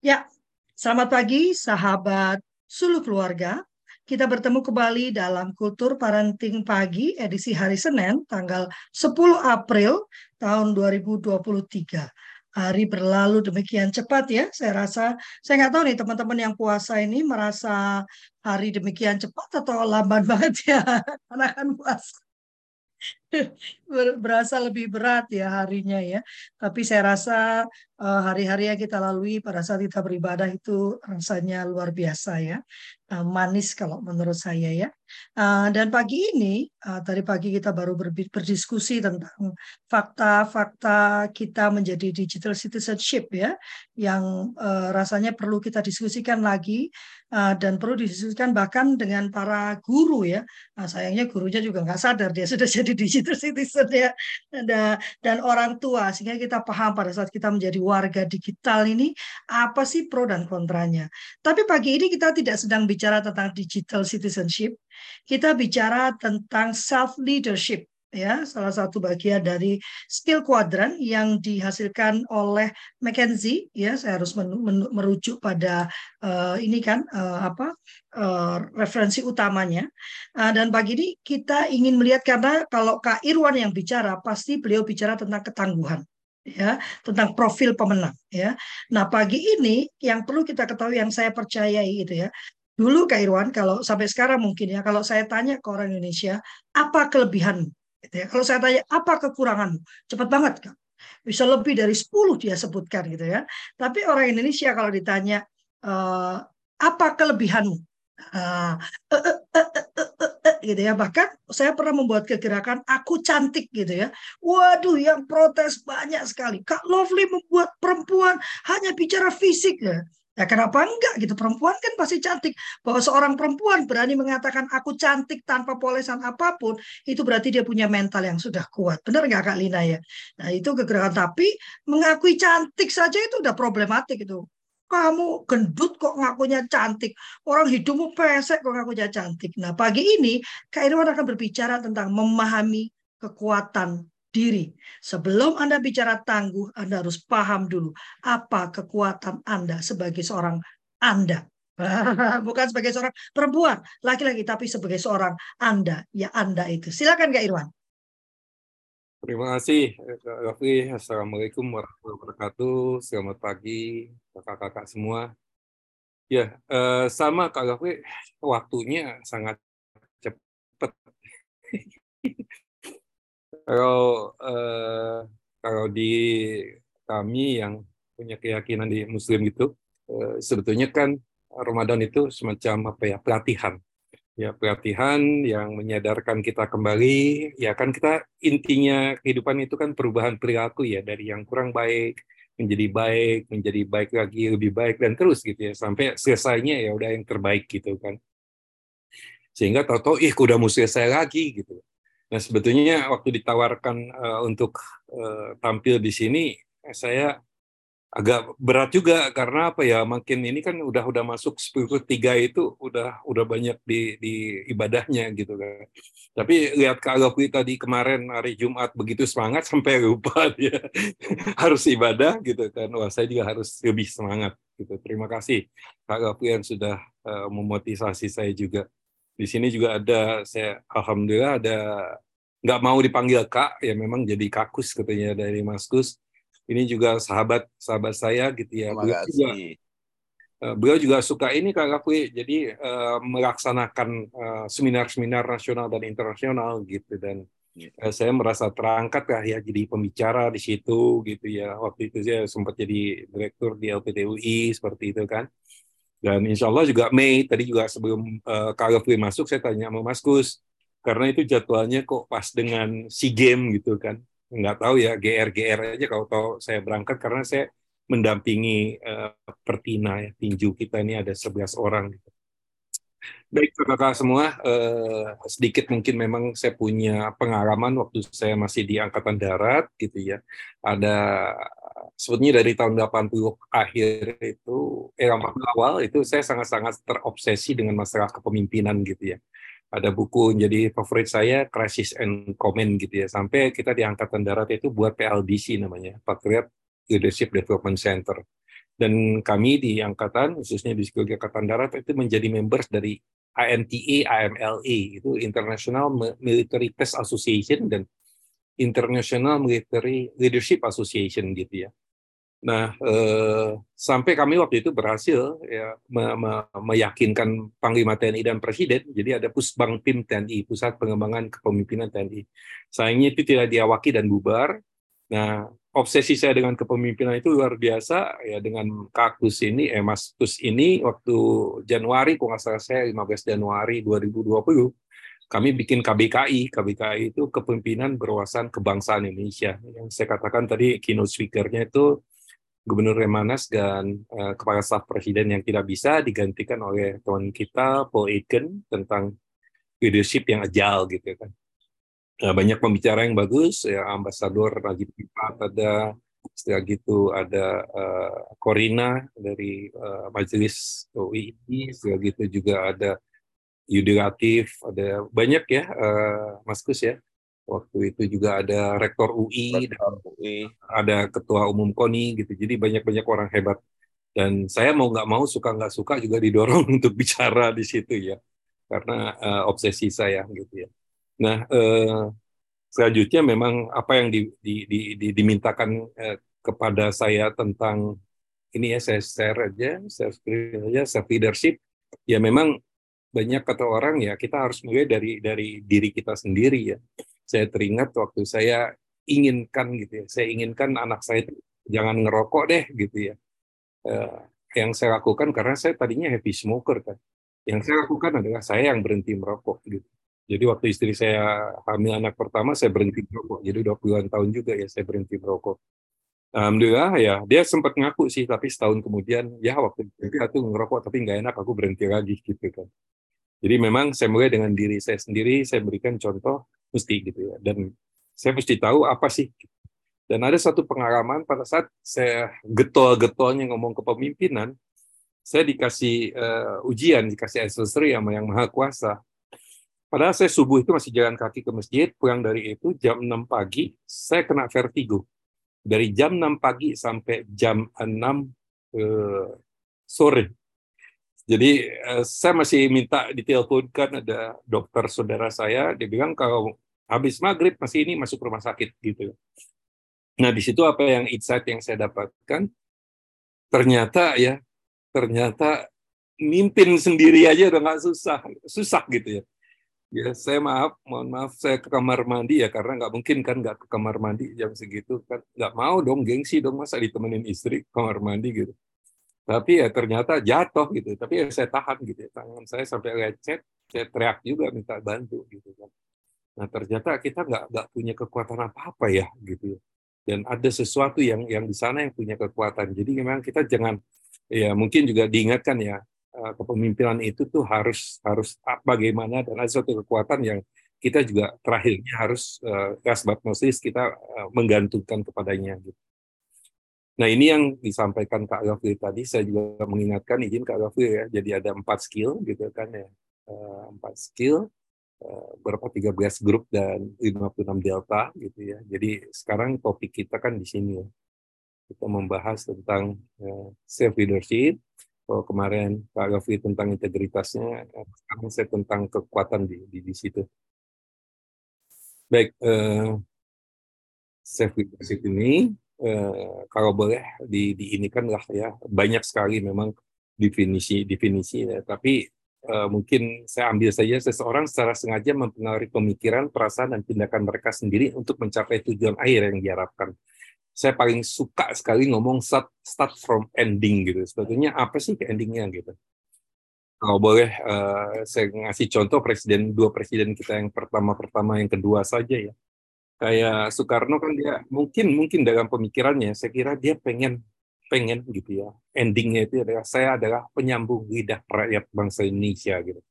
Ya, selamat pagi sahabat Sulu Keluarga. Kita bertemu kembali dalam Kultur Parenting Pagi edisi hari Senin tanggal 10 April tahun 2023. Hari berlalu demikian cepat ya. Saya rasa, saya nggak tahu nih teman-teman yang puasa ini merasa hari demikian cepat atau lamban banget ya. Karena kan puasa berasa lebih berat ya harinya ya. Tapi saya rasa eh, hari-hari yang kita lalui pada saat kita beribadah itu rasanya luar biasa ya. Eh, manis kalau menurut saya ya. Eh, dan pagi ini, tadi pagi kita baru berdiskusi tentang fakta-fakta kita menjadi digital citizenship ya. Yang rasanya perlu kita diskusikan lagi dan perlu didiskusikan bahkan dengan para guru ya. Nah, sayangnya gurunya juga nggak sadar dia sudah jadi digital citizen ya dan orang tua sehingga kita paham pada saat kita menjadi warga digital ini apa sih pro dan kontranya. Tapi pagi ini kita tidak sedang bicara tentang digital citizenship, kita bicara tentang self leadership ya. Salah satu bagian dari skill quadrant yang dihasilkan oleh McKenzie ya. Saya harus merujuk pada uh, ini kan uh, apa uh, referensi utamanya. Uh, dan pagi ini kita ingin melihat karena kalau Kak Irwan yang bicara pasti beliau bicara tentang ketangguhan ya. Tentang profil pemenang ya. Nah pagi ini yang perlu kita ketahui yang saya percayai itu ya dulu Kak Irwan kalau sampai sekarang mungkin ya kalau saya tanya ke orang Indonesia apa kelebihan Gitu ya. Kalau saya tanya apa kekurangan, cepat banget kan. Bisa lebih dari 10 dia sebutkan gitu ya. Tapi orang Indonesia kalau ditanya uh, apa kelebihanmu, uh, uh, uh, gitu ya. Bahkan saya pernah membuat kegerakan aku cantik gitu ya. Waduh, yang protes banyak sekali. Kak Lovely membuat perempuan hanya bicara fisik ya. Ya kenapa enggak gitu? Perempuan kan pasti cantik. Bahwa seorang perempuan berani mengatakan aku cantik tanpa polesan apa pun, itu berarti dia punya mental yang sudah kuat. Benar nggak Kak Lina ya? Nah itu kegerakan. Tapi mengakui cantik saja itu udah problematik itu. Kamu gendut kok ngakunya cantik. Orang hidungmu pesek kok ngakunya cantik. Nah pagi ini Kak Irwan akan berbicara tentang memahami kekuatan diri. Sebelum Anda bicara tangguh, Anda harus paham dulu apa kekuatan Anda sebagai seorang Anda. Bukan sebagai seorang perempuan, laki-laki, tapi sebagai seorang Anda. Ya Anda itu. Silakan Kak Irwan. Terima kasih, Kak Raffi. Assalamualaikum warahmatullahi wabarakatuh. Selamat pagi, kakak-kakak semua. Ya, eh, sama Kak Raffi, waktunya sangat cepat. Kalau uh, kalau di kami yang punya keyakinan di Muslim gitu, uh, sebetulnya kan Ramadan itu semacam apa ya pelatihan, ya pelatihan yang menyadarkan kita kembali, ya kan kita intinya kehidupan itu kan perubahan perilaku ya dari yang kurang baik menjadi baik, menjadi baik lagi, lebih baik dan terus gitu ya sampai selesainya ya udah yang terbaik gitu kan. Sehingga tahu-tahu ih udah mau selesai lagi gitu Nah sebetulnya waktu ditawarkan uh, untuk uh, tampil di sini, saya agak berat juga karena apa ya makin ini kan udah udah masuk 10 tiga itu udah udah banyak di, di ibadahnya gitu kan. Tapi lihat kalau tadi kemarin hari Jumat begitu semangat sampai lupa dia harus ibadah gitu kan. Wah saya juga harus lebih semangat gitu. Terima kasih Kak yang sudah uh, memotivasi saya juga di sini juga ada saya alhamdulillah ada nggak mau dipanggil kak ya memang jadi kakus katanya dari Mas Gus ini juga sahabat sahabat saya gitu ya. Terima beliau juga uh, beliau juga suka ini kak Kakui jadi uh, melaksanakan uh, seminar-seminar nasional dan internasional gitu. Dan uh, saya merasa terangkat lah ya jadi pembicara di situ gitu ya. Waktu itu saya sempat jadi direktur di LPTUI seperti itu kan dan insya Allah juga Mei tadi juga sebelum uh, Kak masuk saya tanya sama Mas Gus karena itu jadwalnya kok pas dengan si game gitu kan nggak tahu ya GR GR aja kalau tahu saya berangkat karena saya mendampingi uh, Pertina ya tinju kita ini ada 11 orang gitu. Baik kakak semua, uh, sedikit mungkin memang saya punya pengalaman waktu saya masih di Angkatan Darat gitu ya. Ada sebetulnya dari tahun 80 akhir itu, era awal itu saya sangat-sangat terobsesi dengan masalah kepemimpinan gitu ya. Ada buku jadi favorit saya Crisis and Comment gitu ya. Sampai kita di angkatan darat itu buat PLDC namanya Patriot Leadership Development Center. Dan kami di angkatan, khususnya di Psikologi Angkatan Darat, itu menjadi members dari IMTA, IMLA, itu International Military Test Association dan International Military Leadership Association gitu ya. Nah, eh, sampai kami waktu itu berhasil ya me me meyakinkan Panglima TNI dan Presiden, jadi ada Pusbang Pim TNI, Pusat Pengembangan Kepemimpinan TNI. Sayangnya itu tidak diawaki dan bubar. Nah, obsesi saya dengan kepemimpinan itu luar biasa ya dengan Kakus ini, eh Mas Kus ini waktu Januari, kalau nggak salah saya 15 Januari 2020, kami bikin KBKI. KBKI itu Kepemimpinan Berwawasan Kebangsaan Indonesia. Yang saya katakan tadi keynote speaker-nya itu Gubernur Remanas dan uh, Kepala Staf Presiden yang tidak bisa digantikan oleh teman kita Paul Aiken tentang leadership yang agile gitu kan. Nah, banyak pembicara yang bagus, ya Ambasador Najib Pipat ada, setelah gitu ada uh, Corina dari uh, Majelis UII, setelah gitu juga ada Yudi Latif, ada banyak ya uh, Mas Kus ya waktu itu juga ada rektor UI, rektor UI. ada ketua umum KONI gitu. Jadi banyak-banyak orang hebat. Dan saya mau nggak mau suka nggak suka juga didorong untuk bicara di situ ya, karena uh, obsesi saya gitu ya. Nah uh, selanjutnya memang apa yang di, di, di, di, dimintakan uh, kepada saya tentang ini ya saya share aja, share screen aja, self leadership. Ya memang banyak kata orang ya kita harus mulai dari dari diri kita sendiri ya saya teringat waktu saya inginkan gitu ya, saya inginkan anak saya jangan ngerokok deh gitu ya. Uh, yang saya lakukan karena saya tadinya happy smoker kan. Yang saya lakukan adalah saya yang berhenti merokok gitu. Jadi waktu istri saya hamil anak pertama saya berhenti merokok. Jadi udah puluhan tahun juga ya saya berhenti merokok. Alhamdulillah ya dia sempat ngaku sih tapi setahun kemudian ya waktu itu aku ngerokok tapi nggak enak aku berhenti lagi gitu kan. Jadi memang saya mulai dengan diri saya sendiri saya berikan contoh mesti gitu ya. Dan saya mesti tahu apa sih? Dan ada satu pengalaman pada saat saya getol-getolnya ngomong kepemimpinan saya dikasih uh, ujian dikasih accessory sama yang maha kuasa. Padahal saya subuh itu masih jalan kaki ke masjid pulang dari itu jam 6 pagi saya kena vertigo. Dari jam 6 pagi sampai jam 6 uh, sore jadi uh, saya masih minta diteleponkan ada dokter saudara saya, dia bilang kalau habis maghrib masih ini masuk rumah sakit gitu. Nah di situ apa yang insight yang saya dapatkan, ternyata ya ternyata mimpin sendiri aja udah nggak susah, susah gitu ya. Ya saya maaf, mohon maaf saya ke kamar mandi ya karena nggak mungkin kan nggak ke kamar mandi jam segitu kan nggak mau dong gengsi dong masa ditemenin istri ke kamar mandi gitu tapi ya ternyata jatuh gitu tapi ya saya tahan gitu ya. tangan saya sampai lecet saya teriak juga minta bantu gitu kan nah ternyata kita nggak nggak punya kekuatan apa apa ya gitu ya. dan ada sesuatu yang yang di sana yang punya kekuatan jadi memang kita jangan ya mungkin juga diingatkan ya eh, kepemimpinan itu tuh harus harus bagaimana dan ada suatu kekuatan yang kita juga terakhirnya harus uh, kita uh, menggantungkan kepadanya gitu. Nah ini yang disampaikan Kak Gafri tadi, saya juga mengingatkan izin Kak Gafri ya, jadi ada empat skill gitu kan ya, eh, empat skill, eh, berapa 13 grup dan 56 delta gitu ya. Jadi sekarang topik kita kan di sini ya, kita membahas tentang eh, self leadership, kalau kemarin Kak Gafri tentang integritasnya, sekarang saya tentang kekuatan di, di, di situ. Baik, self leadership ini eh, kalau boleh di, diinikan lah ya. Banyak sekali memang definisi definisi ya. tapi eh, mungkin saya ambil saja seseorang secara sengaja mempengaruhi pemikiran perasaan dan tindakan mereka sendiri untuk mencapai tujuan akhir yang diharapkan. Saya paling suka sekali ngomong start, start from ending gitu. Sebetulnya apa sih ke endingnya gitu? Kalau boleh uh, saya ngasih contoh presiden dua presiden kita yang pertama pertama yang kedua saja ya kayak Soekarno kan dia mungkin mungkin dalam pemikirannya saya kira dia pengen pengen gitu ya. Endingnya itu adalah saya adalah penyambung lidah rakyat bangsa Indonesia gitu.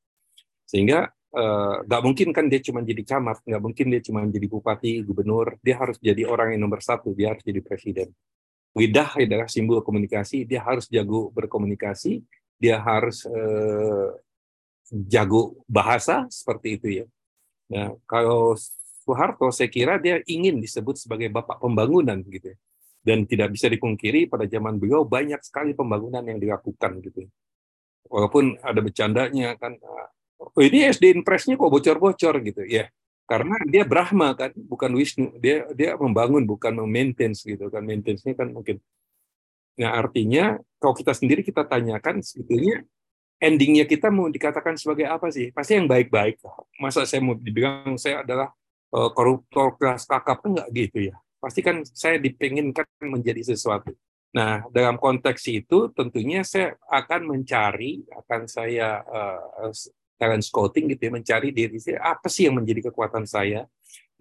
Sehingga eh, nggak uh, mungkin kan dia cuma jadi camat nggak mungkin dia cuma jadi bupati gubernur. Dia harus jadi orang yang nomor satu dia harus jadi presiden. Lidah adalah simbol komunikasi dia harus jago berkomunikasi dia harus uh, jago bahasa seperti itu ya. Nah kalau Soeharto saya kira dia ingin disebut sebagai bapak pembangunan gitu ya. Dan tidak bisa dipungkiri pada zaman beliau banyak sekali pembangunan yang dilakukan gitu. Walaupun ada bercandanya kan, oh ini SD Impresnya kok bocor-bocor gitu ya. Karena dia Brahma kan, bukan Wisnu. Dia dia membangun bukan memaintain gitu kan. Maintenance-nya kan mungkin. Nah artinya kalau kita sendiri kita tanyakan sebetulnya endingnya kita mau dikatakan sebagai apa sih? Pasti yang baik-baik. Masa saya mau dibilang saya adalah koruptor kelas kakap enggak gitu ya pasti kan saya dipinginkan menjadi sesuatu. Nah, dalam konteks itu tentunya saya akan mencari, akan saya uh, talent scouting gitu ya, mencari diri saya, apa sih yang menjadi kekuatan saya,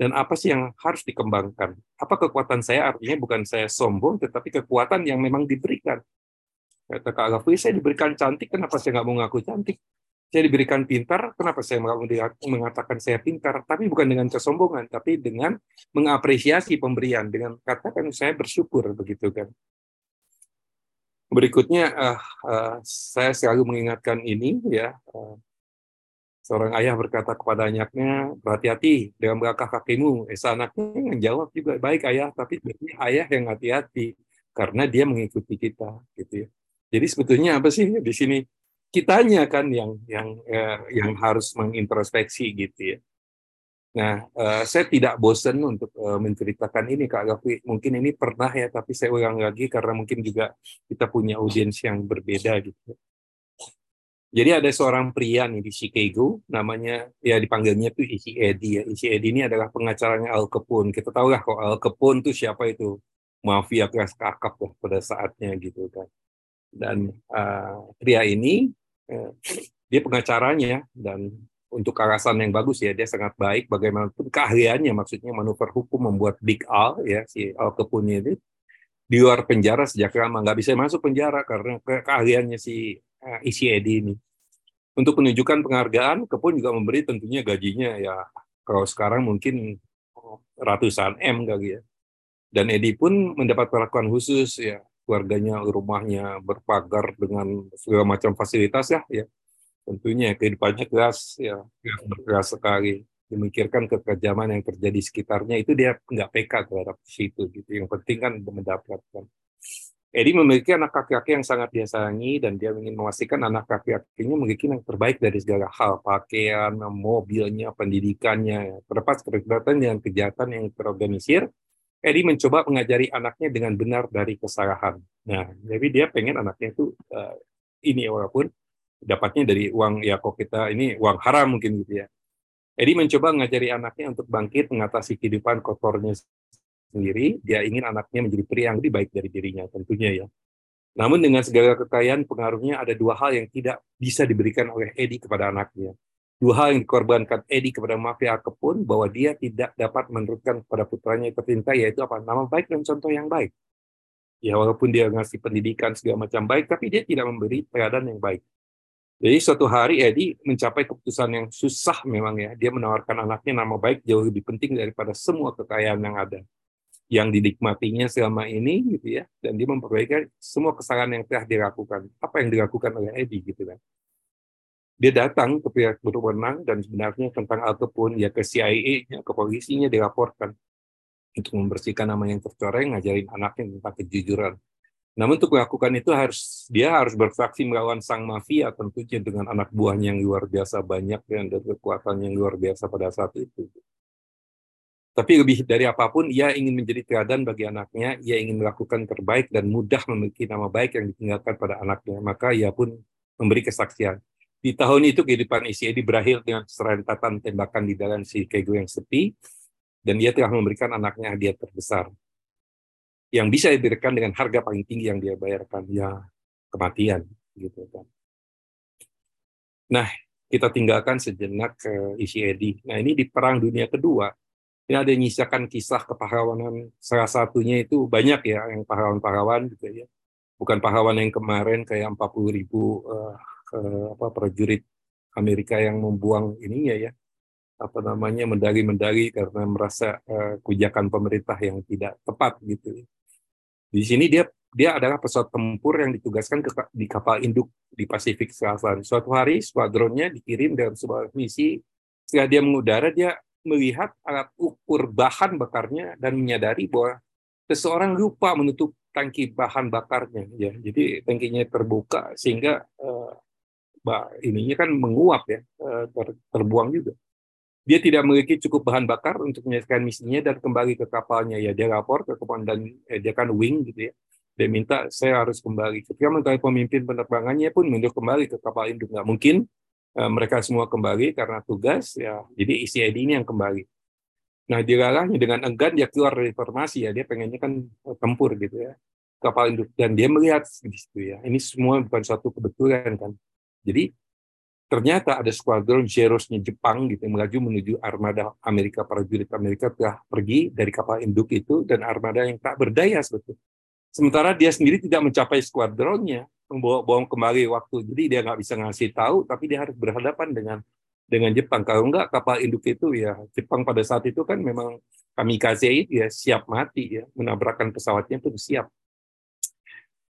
dan apa sih yang harus dikembangkan. Apa kekuatan saya artinya bukan saya sombong, tetapi kekuatan yang memang diberikan. Kata Kak Gafri, saya diberikan cantik, kenapa saya nggak mau ngaku cantik? Saya diberikan pintar, kenapa saya mengatakan saya pintar? Tapi bukan dengan kesombongan, tapi dengan mengapresiasi pemberian, dengan katakan saya bersyukur begitu kan. Berikutnya uh, uh, saya selalu mengingatkan ini ya. Uh, seorang ayah berkata kepada anaknya, berhati-hati dengan belakang kakimu. Eh, anaknya menjawab juga, baik ayah, tapi ayah yang hati-hati karena dia mengikuti kita gitu ya. Jadi sebetulnya apa sih di sini kitanya kan yang yang eh, yang harus mengintrospeksi gitu ya. Nah, eh, saya tidak bosan untuk eh, menceritakan ini Kak Gafi. Mungkin ini pernah ya, tapi saya ulang lagi karena mungkin juga kita punya audiens yang berbeda gitu. Jadi ada seorang pria nih di Chicago, namanya ya dipanggilnya tuh Isi Edi ya. Isi Edi ini adalah pengacaranya Al Capone. Kita tahu lah kok Al Capone tuh siapa itu mafia kelas kakap lah pada saatnya gitu kan. Dan uh, pria ini uh, dia pengacaranya dan untuk alasan yang bagus ya dia sangat baik. Bagaimanapun keahliannya maksudnya manuver hukum membuat Big Al ya si Al Capone ini di luar penjara sejak lama. Nggak bisa masuk penjara karena ke keahliannya si uh, isi Edi ini. Untuk menunjukkan penghargaan Kepun juga memberi tentunya gajinya ya kalau sekarang mungkin ratusan M kali ya. Dan Edi pun mendapat perlakuan khusus ya keluarganya, rumahnya berpagar dengan segala macam fasilitas ya, ya. Tentunya kehidupannya keras, ya, keras sekali. Memikirkan kekejaman yang terjadi di sekitarnya itu dia nggak PK terhadap situ gitu. Yang penting kan mendapatkan. Edi memiliki anak laki-laki yang sangat dia sayangi dan dia ingin memastikan anak laki-lakinya memiliki yang terbaik dari segala hal, pakaian, mobilnya, pendidikannya, terlepas keterlibatan dan kejahatan yang terorganisir, Edi mencoba mengajari anaknya dengan benar dari kesalahan. Nah, jadi dia pengen anaknya itu uh, ini walaupun dapatnya dari uang ya kok kita ini uang haram mungkin gitu ya. Edi mencoba mengajari anaknya untuk bangkit mengatasi kehidupan kotornya sendiri. Dia ingin anaknya menjadi pria yang lebih baik dari dirinya tentunya ya. Namun dengan segala kekayaan pengaruhnya ada dua hal yang tidak bisa diberikan oleh Edi kepada anaknya dua hal yang dikorbankan Edi kepada mafia Kepun bahwa dia tidak dapat menurutkan kepada putranya yang tercinta yaitu apa? Nama baik dan contoh yang baik. Ya walaupun dia ngasih pendidikan segala macam baik tapi dia tidak memberi teladan yang baik. Jadi suatu hari Edi mencapai keputusan yang susah memang ya. Dia menawarkan anaknya nama baik jauh lebih penting daripada semua kekayaan yang ada yang dinikmatinya selama ini gitu ya. Dan dia memperbaiki semua kesalahan yang telah dilakukan. Apa yang dilakukan oleh Edi gitu kan dia datang ke pihak berwenang dan sebenarnya tentang Capone ya ke CIA-nya, ke polisinya dilaporkan untuk membersihkan nama yang tercoreng, ngajarin anaknya tentang kejujuran. Namun untuk melakukan itu harus dia harus bersaksi melawan sang mafia tentunya dengan anak buahnya yang luar biasa banyak dan kekuatan yang luar biasa pada saat itu. Tapi lebih dari apa pun, ia ingin menjadi teladan bagi anaknya, ia ingin melakukan terbaik dan mudah memiliki nama baik yang ditinggalkan pada anaknya. Maka ia pun memberi kesaksian. Di tahun itu kehidupan ICAD berakhir dengan serentatan tembakan di dalam si Kego yang sepi, dan dia telah memberikan anaknya hadiah terbesar yang bisa diberikan dengan harga paling tinggi yang dia bayarkan, ya kematian. gitu kan. Nah, kita tinggalkan sejenak ke ICAD. Nah, ini di Perang Dunia Kedua, ini ada yang nyisakan kisah kepahlawanan salah satunya itu banyak ya yang pahlawan-pahlawan gitu ya bukan pahlawan yang kemarin kayak 40 ribu uh, eh, apa prajurit Amerika yang membuang ininya ya apa namanya mendari-mendari karena merasa eh, kebijakan pemerintah yang tidak tepat gitu. Di sini dia dia adalah pesawat tempur yang ditugaskan ke, di kapal induk di Pasifik Selatan. Suatu hari skuadronnya dikirim dalam sebuah misi. Setelah dia mengudara, dia melihat alat ukur bahan bakarnya dan menyadari bahwa seseorang lupa menutup tangki bahan bakarnya ya jadi tangkinya terbuka sehingga uh, ininya kan menguap ya uh, ter, terbuang juga. Dia tidak memiliki cukup bahan bakar untuk menyelesaikan misinya dan kembali ke kapalnya. Ya dia lapor ke komandan eh, dia kan wing gitu ya. Dia minta saya harus kembali. Ketika menteri pemimpin penerbangannya pun mundur kembali ke kapal induk. Nggak mungkin uh, mereka semua kembali karena tugas ya jadi ICID ini yang kembali. Nah, dilalahnya dengan enggan dia keluar dari formasi ya, dia pengennya kan tempur gitu ya kapal induk. Dan dia melihat di situ ya. Ini semua bukan suatu kebetulan kan. Jadi ternyata ada skuadron Zeros-nya Jepang gitu melaju menuju armada Amerika para prajurit Amerika telah pergi dari kapal induk itu dan armada yang tak berdaya sebetulnya. Sementara dia sendiri tidak mencapai skuadronnya, membawa bawang kembali waktu. Jadi dia nggak bisa ngasih tahu, tapi dia harus berhadapan dengan dengan Jepang. Kalau enggak kapal induk itu ya Jepang pada saat itu kan memang kamikaze ya siap mati ya menabrakkan pesawatnya pun siap.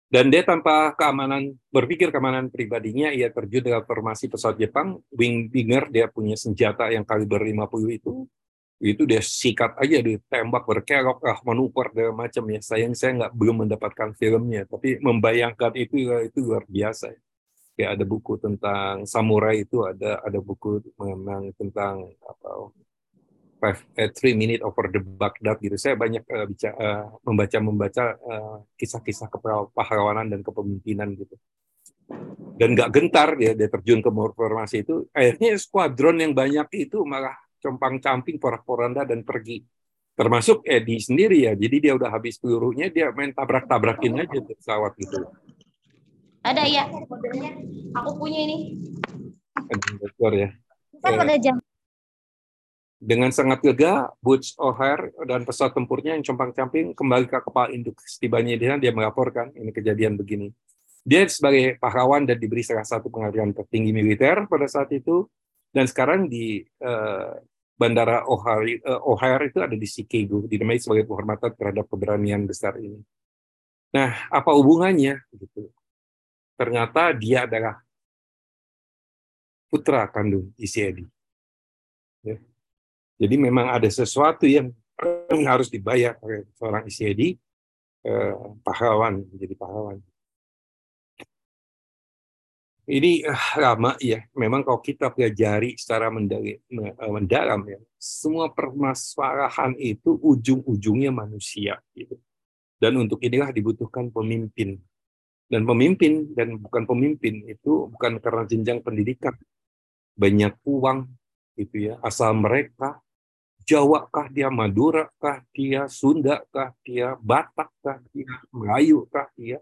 Dan dia tanpa keamanan berpikir keamanan pribadinya ia terjun dalam formasi pesawat Jepang wing Wingdinger dia punya senjata yang kaliber 50 itu itu dia sikat aja ditembak berkelok ah manuver dan macam ya. Sayang saya nggak belum mendapatkan filmnya tapi membayangkan itu itu luar biasa kayak ada buku tentang samurai itu ada ada buku memang tentang apa five, eh, three minute over the Baghdad gitu saya banyak uh, bicara, uh, membaca membaca uh, kisah-kisah kepahlawanan dan kepemimpinan gitu dan nggak gentar ya dia terjun ke formasi itu akhirnya skuadron yang banyak itu malah compang camping porak-poranda dan pergi termasuk Edi sendiri ya jadi dia udah habis pelurunya dia main tabrak-tabrakin aja pesawat gitu ada ya modelnya. Aku punya ini. Betul ya. Kan pada jam. Dengan sangat gagah, Butch O'Hare dan pesawat tempurnya yang compang-camping kembali ke kapal induk. Setibanya di sana dia melaporkan ini kejadian begini. Dia sebagai pahlawan dan diberi salah satu penghargaan tertinggi militer pada saat itu. Dan sekarang di uh, Bandara O'Hare, uh, itu ada di Chicago, dinamai sebagai penghormatan terhadap keberanian besar ini. Nah, apa hubungannya? Gitu ternyata dia adalah putra kandung Isiedi. Ya. Jadi memang ada sesuatu yang harus dibayar oleh seorang Isiedi, eh, pahlawan, menjadi pahlawan. Ini eh, lama ya, memang kalau kita pelajari secara eh, mendalam ya, semua permasalahan itu ujung-ujungnya manusia. Gitu. Dan untuk inilah dibutuhkan pemimpin dan pemimpin dan bukan pemimpin itu bukan karena jenjang pendidikan banyak uang itu ya asal mereka Jawa kah dia Madura kah dia Sunda kah dia Batak kah dia Melayu kah dia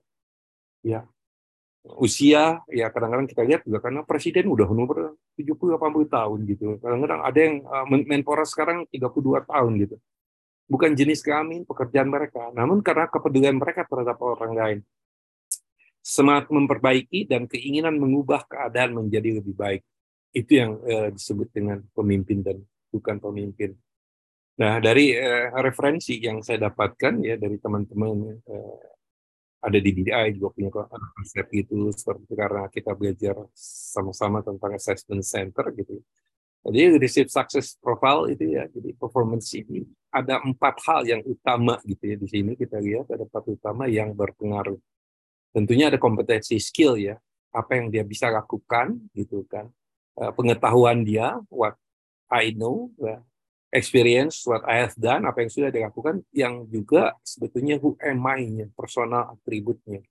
ya usia ya kadang-kadang kita lihat juga karena presiden udah umur 70 80 tahun gitu kadang-kadang ada yang uh, menpora sekarang 32 tahun gitu bukan jenis kelamin pekerjaan mereka namun karena kepedulian mereka terhadap orang lain semangat memperbaiki dan keinginan mengubah keadaan menjadi lebih baik. Itu yang uh, disebut dengan pemimpin dan bukan pemimpin. Nah, dari uh, referensi yang saya dapatkan ya dari teman-teman uh, ada di BDI juga punya konsep itu seperti karena kita belajar sama-sama tentang assessment center gitu. Jadi leadership success profile itu ya, jadi performance ini ada empat hal yang utama gitu ya di sini kita lihat ada empat utama yang berpengaruh tentunya ada kompetensi skill ya apa yang dia bisa lakukan gitu kan eh, pengetahuan dia what I know. Experience what I have done apa yang sudah dilakukan yang juga sebetulnya who am I-nya personal atributnya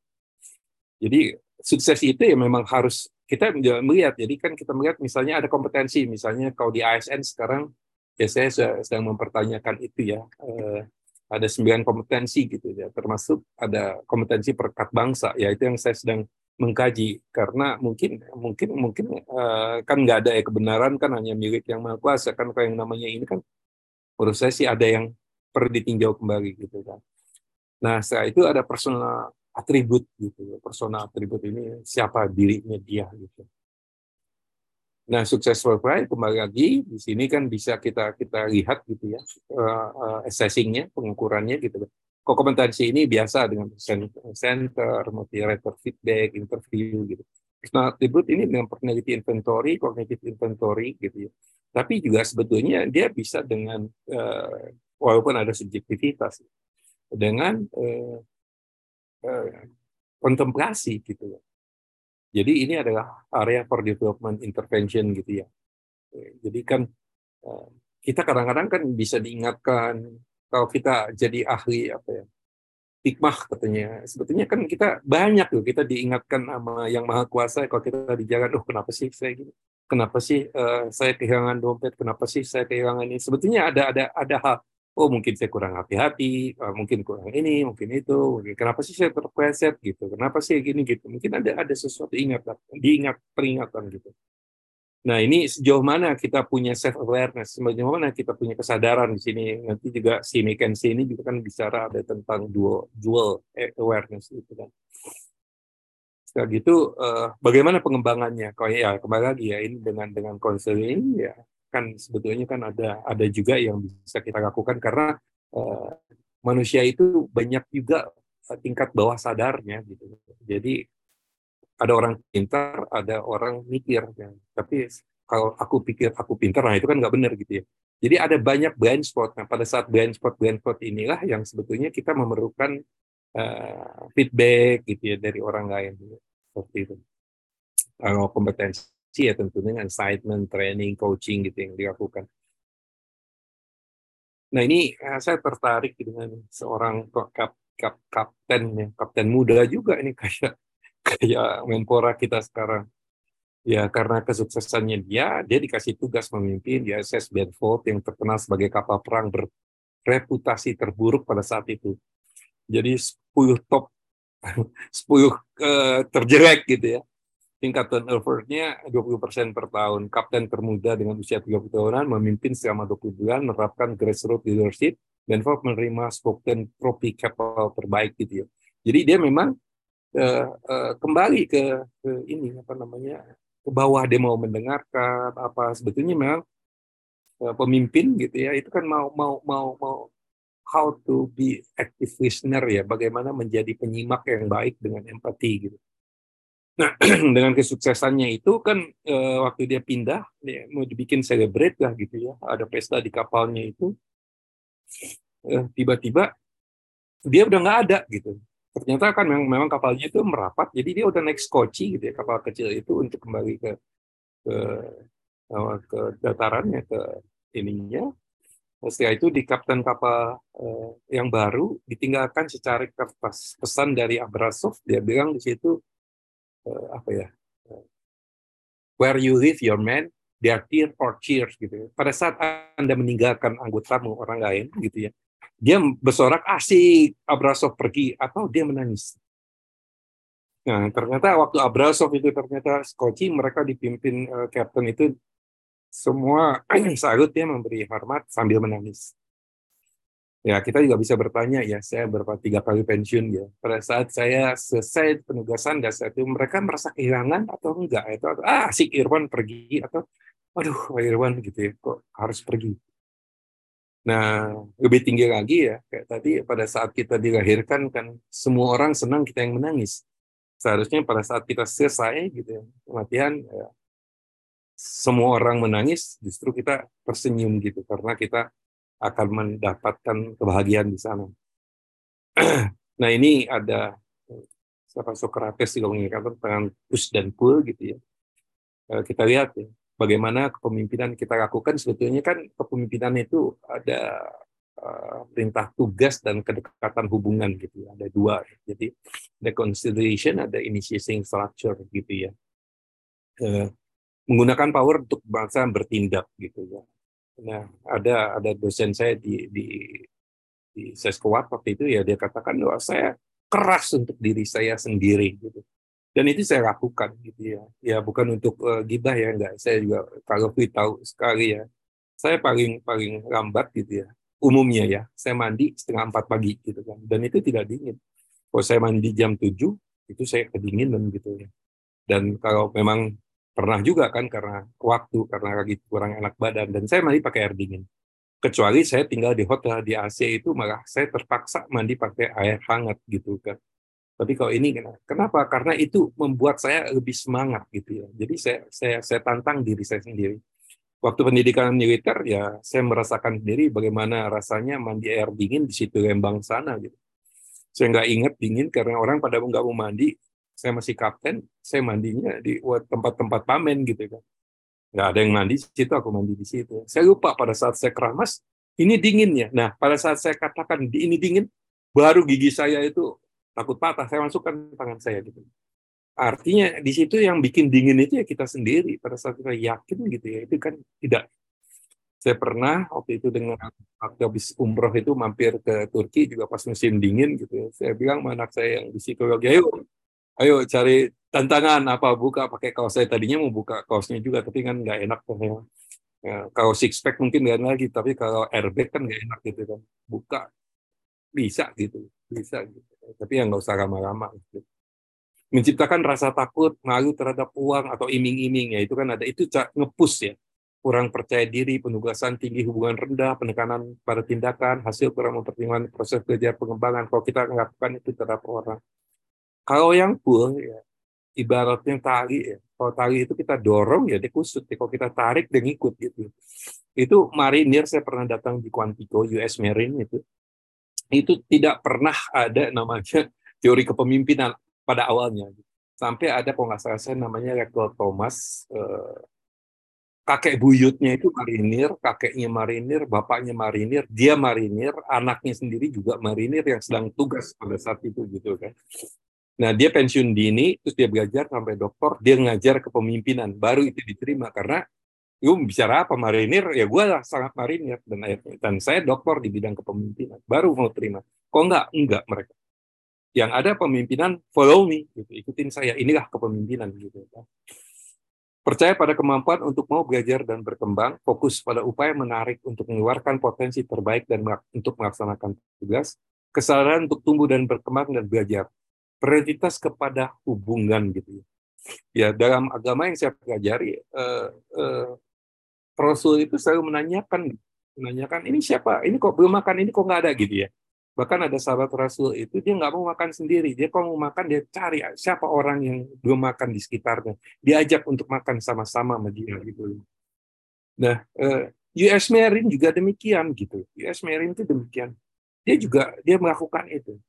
jadi sukses itu ya memang harus kita melihat jadi kan kita melihat misalnya ada kompetensi misalnya kalau di ASN sekarang ya saya sedang mempertanyakan itu ya eh, ada sembilan kompetensi gitu ya termasuk ada kompetensi perekat bangsa ya itu yang saya sedang mengkaji. Karena mungkin mungkin mungkin uh, kan nggak ada ya kebenaran kan hanya milik yang maha kuasa. Kan kalau yang namanya ini kan menurut saya sih ada yang perlu ditinjau kembali gitu kan. Nah setelah itu ada personal atribut gitu personal atribut ini siapa dirinya dia gitu. Nah, successful pride kembali lagi di sini kan bisa kita kita lihat gitu ya uh, uh, assessingnya, pengukurannya gitu. Kok kompetensi ini biasa dengan center, motivator feedback, interview gitu. Nah, attribute ini dengan personality inventory, cognitive inventory gitu ya. Tapi juga sebetulnya dia bisa dengan uh, walaupun ada subjektivitas. dengan uh, uh, kontemplasi gitu ya. Jadi ini adalah area for development intervention gitu ya. Jadi kan uh, kita kadang-kadang kan bisa diingatkan kalau kita jadi ahli apa ya hikmah katanya. Sebetulnya kan kita banyak loh kita diingatkan sama yang maha kuasa kalau kita di jalan, oh kenapa sih saya gini? Kenapa sih uh, saya kehilangan dompet? Kenapa sih saya kehilangan ini? Sebetulnya ada ada ada hal. Oh mungkin saya kurang hati-hati, uh, mungkin kurang ini, mungkin itu. Mungkin, kenapa sih saya terpleset gitu? Kenapa sih gini gitu? Mungkin ada ada sesuatu ingat diingat peringatan gitu. Nah, ini sejauh mana kita punya self awareness, sejauh mana kita punya kesadaran di sini. Nanti juga si McKenzie ini juga kan bicara ada tentang dual dual awareness itu kan. Setelah gitu, uh, bagaimana pengembangannya? Kalau ya kembali lagi ya ini dengan dengan konseling ya kan sebetulnya kan ada ada juga yang bisa kita lakukan karena uh, manusia itu banyak juga tingkat bawah sadarnya gitu. Jadi ada orang pintar, ada orang mikir. Ya. Tapi kalau aku pikir aku pintar, nah itu kan nggak benar gitu ya. Jadi ada banyak blind spot. Nah pada saat blind spot blind spot inilah yang sebetulnya kita memerlukan uh, feedback gitu ya dari orang lain seperti itu. Kalau kompetensi ya tentunya assignment, training, coaching gitu yang dilakukan. Nah ini uh, saya tertarik dengan seorang kap, kap, kapten ya, kapten muda juga ini kayak kayak Menpora kita sekarang. Ya karena kesuksesannya dia, dia dikasih tugas memimpin di SS Bedford yang terkenal sebagai kapal perang berreputasi terburuk pada saat itu. Jadi 10 top, 10 uh, terjelek gitu ya. Tingkat turnover-nya 20% per tahun. Kapten termuda dengan usia 30 tahunan memimpin selama 20 bulan, menerapkan grassroots leadership, Benford menerima Spoken Trophy kapal terbaik gitu ya. Jadi dia memang uh, uh, kembali ke, ke ini apa namanya ke bawah dia mau mendengarkan apa. Sebetulnya memang uh, pemimpin gitu ya itu kan mau mau mau mau how to be active listener ya bagaimana menjadi penyimak yang baik dengan empati gitu. Nah dengan kesuksesannya itu kan uh, waktu dia pindah dia mau dibikin celebrate lah gitu ya ada pesta di kapalnya itu tiba-tiba dia udah nggak ada gitu ternyata kan memang, memang kapalnya itu merapat jadi dia udah naik skoci gitu ya kapal kecil itu untuk kembali ke ke ke datarannya ke ininya setelah itu di kapten kapal uh, yang baru ditinggalkan secara kertas pesan dari Abrasov dia bilang di situ uh, apa ya uh, where you live your they are tear or cheers gitu ya. pada saat anda meninggalkan anggotamu orang lain gitu ya dia bersorak asik Abrasov pergi atau dia menangis. Nah, ternyata waktu Abrasov itu ternyata Skoci mereka dipimpin uh, kapten itu semua salut dia memberi hormat sambil menangis. Ya, kita juga bisa bertanya ya, saya berapa tiga kali pensiun ya. Pada saat saya selesai penugasan dan saat itu mereka merasa kehilangan atau enggak itu atau ah si Irwan pergi atau aduh Irwan gitu ya kok harus pergi Nah, lebih tinggi lagi ya, kayak tadi pada saat kita dilahirkan kan semua orang senang kita yang menangis. Seharusnya pada saat kita selesai gitu ya, kematian ya, semua orang menangis, justru kita tersenyum gitu karena kita akan mendapatkan kebahagiaan di sana. nah, ini ada siapa Socrates juga mengatakan tentang push dan pull gitu ya. Kita lihat ya, bagaimana kepemimpinan kita lakukan. Sebetulnya kan kepemimpinan itu ada uh, perintah tugas dan kedekatan hubungan gitu ya. Ada dua jadi ada consideration ada initiating structure gitu ya. Uh, menggunakan power untuk bangsa bertindak gitu ya. Nah ada ada dosen saya di di di Seskowat waktu itu ya dia katakan bahwa saya keras untuk diri saya sendiri gitu dan itu saya lakukan gitu ya. Ya bukan untuk uh, gibah ya enggak. Saya juga kalau tahu sekali ya saya paling paling lambat gitu ya umumnya ya saya mandi setengah empat pagi gitu kan. Dan itu tidak dingin. Kalau saya mandi jam tujuh itu saya kedinginan gitu ya. Dan kalau memang pernah juga kan karena waktu karena lagi kurang enak badan dan saya mandi pakai air dingin. Kecuali saya tinggal di hotel di AC itu malah saya terpaksa mandi pakai air hangat gitu kan tapi kalau ini kenapa? Karena itu membuat saya lebih semangat gitu ya. Jadi saya saya saya tantang diri saya sendiri. Waktu pendidikan militer ya saya merasakan sendiri bagaimana rasanya mandi air dingin di situ Lembang sana gitu. Saya nggak ingat dingin karena orang pada nggak mau mandi. Saya masih kapten, saya mandinya di tempat-tempat pamen gitu kan. Nggak ada yang mandi di situ, aku mandi di situ. Saya lupa pada saat saya keramas, ini dingin ya. Nah, pada saat saya katakan ini dingin, baru gigi saya itu takut patah. Saya masukkan tangan saya gitu. Artinya di situ yang bikin dingin itu ya kita sendiri. Pada saat kita yakin gitu ya, itu kan tidak saya pernah waktu itu dengan waktu habis umroh itu mampir ke Turki juga pas musim dingin gitu ya. Saya bilang sama anak saya yang di psikologi, ayo, ayo cari tantangan apa buka pakai kaos saya tadinya mau buka kaosnya juga tapi kan nggak enak tuh ya. ya kaos six pack mungkin nggak lagi tapi kalau airbag kan nggak enak gitu kan buka bisa gitu bisa gitu tapi yang nggak usah lama-lama menciptakan rasa takut malu terhadap uang atau iming-iming ya itu kan ada itu ngepus ya kurang percaya diri, penugasan tinggi, hubungan rendah, penekanan pada tindakan, hasil kurang mempertimbangkan proses kerja pengembangan. Kalau kita melakukan itu terhadap orang. Kalau yang full, ya, ibaratnya tali, ya. kalau tali itu kita dorong, ya dia kusut. Ya. Kalau kita tarik, dia ngikut. gitu. Itu marinir, saya pernah datang di Quantico, US Marine itu. Itu tidak pernah ada namanya teori kepemimpinan pada awalnya. Sampai ada kalau saya namanya Rektor Thomas, eh, kakek buyutnya itu marinir, kakeknya marinir, bapaknya marinir, dia marinir, anaknya sendiri juga marinir yang sedang tugas pada saat itu gitu kan. Nah dia pensiun dini, terus dia belajar sampai doktor, dia ngajar kepemimpinan, baru itu diterima karena lu bicara apa marinir, ya gue lah sangat marinir dan dan saya doktor di bidang kepemimpinan, baru mau terima. Kok enggak? Enggak mereka. Yang ada pemimpinan follow me, gitu, ikutin saya, inilah kepemimpinan gitu. Percaya pada kemampuan untuk mau belajar dan berkembang, fokus pada upaya menarik untuk mengeluarkan potensi terbaik dan untuk melaksanakan tugas, kesadaran untuk tumbuh dan berkembang dan belajar, prioritas kepada hubungan gitu ya. Ya dalam agama yang saya pelajari, eh, eh, Rasul itu selalu menanyakan, menanyakan ini siapa, ini kok belum makan, ini kok nggak ada gitu ya. Bahkan ada sahabat Rasul itu dia nggak mau makan sendiri. Dia kalau mau makan dia cari siapa orang yang belum makan di sekitarnya. Diajak untuk makan sama-sama sama dia gitu. Nah, eh, US Marine juga demikian gitu. US Marine itu demikian. Dia juga dia melakukan itu.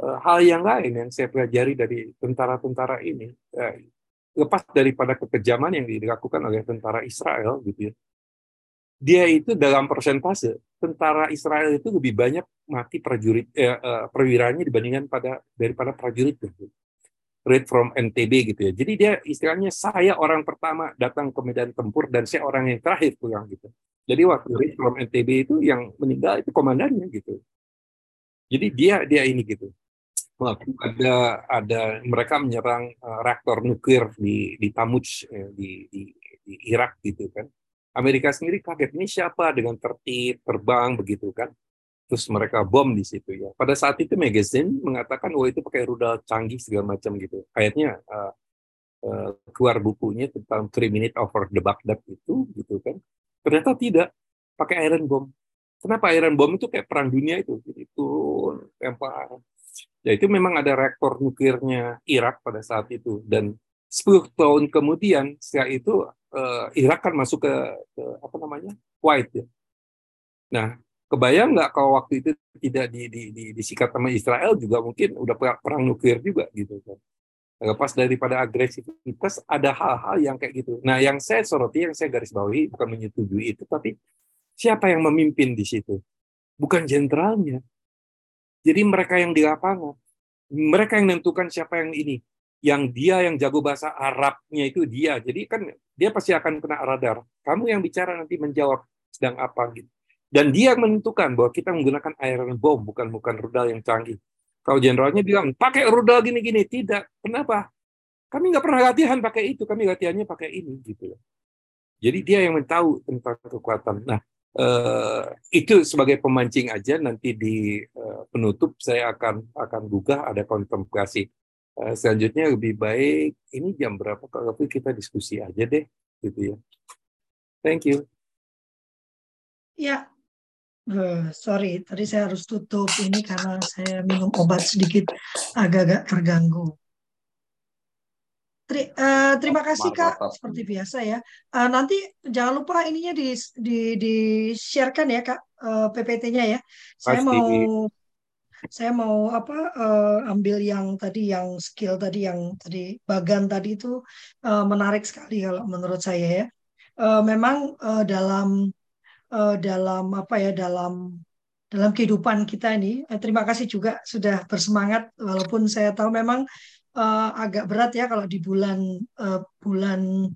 Eh, hal yang lain yang saya pelajari dari tentara-tentara ini, eh, lepas daripada kekejaman yang dilakukan oleh tentara Israel gitu ya, dia itu dalam persentase tentara Israel itu lebih banyak mati prajurit eh, uh, perwiranya dibandingkan pada daripada prajurit gitu. Rate from NTB gitu ya. Jadi dia istilahnya saya orang pertama datang ke medan tempur dan saya orang yang terakhir pulang gitu. Jadi waktu rate from NTB itu yang meninggal itu komandannya gitu. Jadi dia dia ini gitu. Ada ada mereka menyerang uh, reaktor nuklir di di Tamuj eh, di, di di Irak gitu kan. Amerika sendiri kaget ini siapa dengan tertib terbang begitu kan. Terus mereka bom di situ ya. Pada saat itu magazine mengatakan oh itu pakai rudal canggih segala macam gitu. Akhirnya uh, uh, keluar bukunya tentang three minute over the Baghdad itu gitu kan. Ternyata tidak pakai iron bomb. Kenapa iron bomb itu kayak perang dunia itu? Jadi turun lempar ya itu memang ada reaktor nuklirnya Irak pada saat itu dan 10 tahun kemudian setelah itu uh, Irak kan masuk ke, ke apa namanya Kuwait ya. Nah, kebayang nggak kalau waktu itu tidak di, di, di, disikat sama Israel juga mungkin udah perang nuklir juga gitu kan. Lepas daripada agresivitas ada hal-hal yang kayak gitu. Nah, yang saya soroti, yang saya garis bawahi bukan menyetujui itu, tapi siapa yang memimpin di situ? Bukan jenderalnya. Jadi mereka yang di lapangan, mereka yang menentukan siapa yang ini yang dia yang jago bahasa Arabnya itu dia. Jadi kan dia pasti akan kena radar. Kamu yang bicara nanti menjawab sedang apa gitu. Dan dia menentukan bahwa kita menggunakan iron bomb bukan bukan rudal yang canggih. Kalau jenderalnya bilang pakai rudal gini-gini, tidak. Kenapa? Kami nggak pernah latihan pakai itu, kami latihannya pakai ini gitu. Jadi dia yang tahu tentang kekuatan. Nah, eh, itu sebagai pemancing aja nanti di eh, penutup saya akan akan gugah ada kontemplasi. Eh, selanjutnya lebih baik ini jam berapa kalau kita diskusi aja deh gitu ya. Thank you. Ya. Uh, sorry tadi saya harus tutup ini karena saya minum obat sedikit agak-agak terganggu Teri, uh, terima kasih kak seperti biasa ya uh, nanti jangan lupa ininya di di di sharekan ya kak uh, PPT-nya ya saya Pasti. mau saya mau apa uh, ambil yang tadi yang skill tadi yang tadi bagan tadi itu uh, menarik sekali kalau menurut saya ya. Uh, memang uh, dalam uh, dalam apa ya dalam dalam kehidupan kita ini. Eh, terima kasih juga sudah bersemangat walaupun saya tahu memang uh, agak berat ya kalau di bulan uh, bulan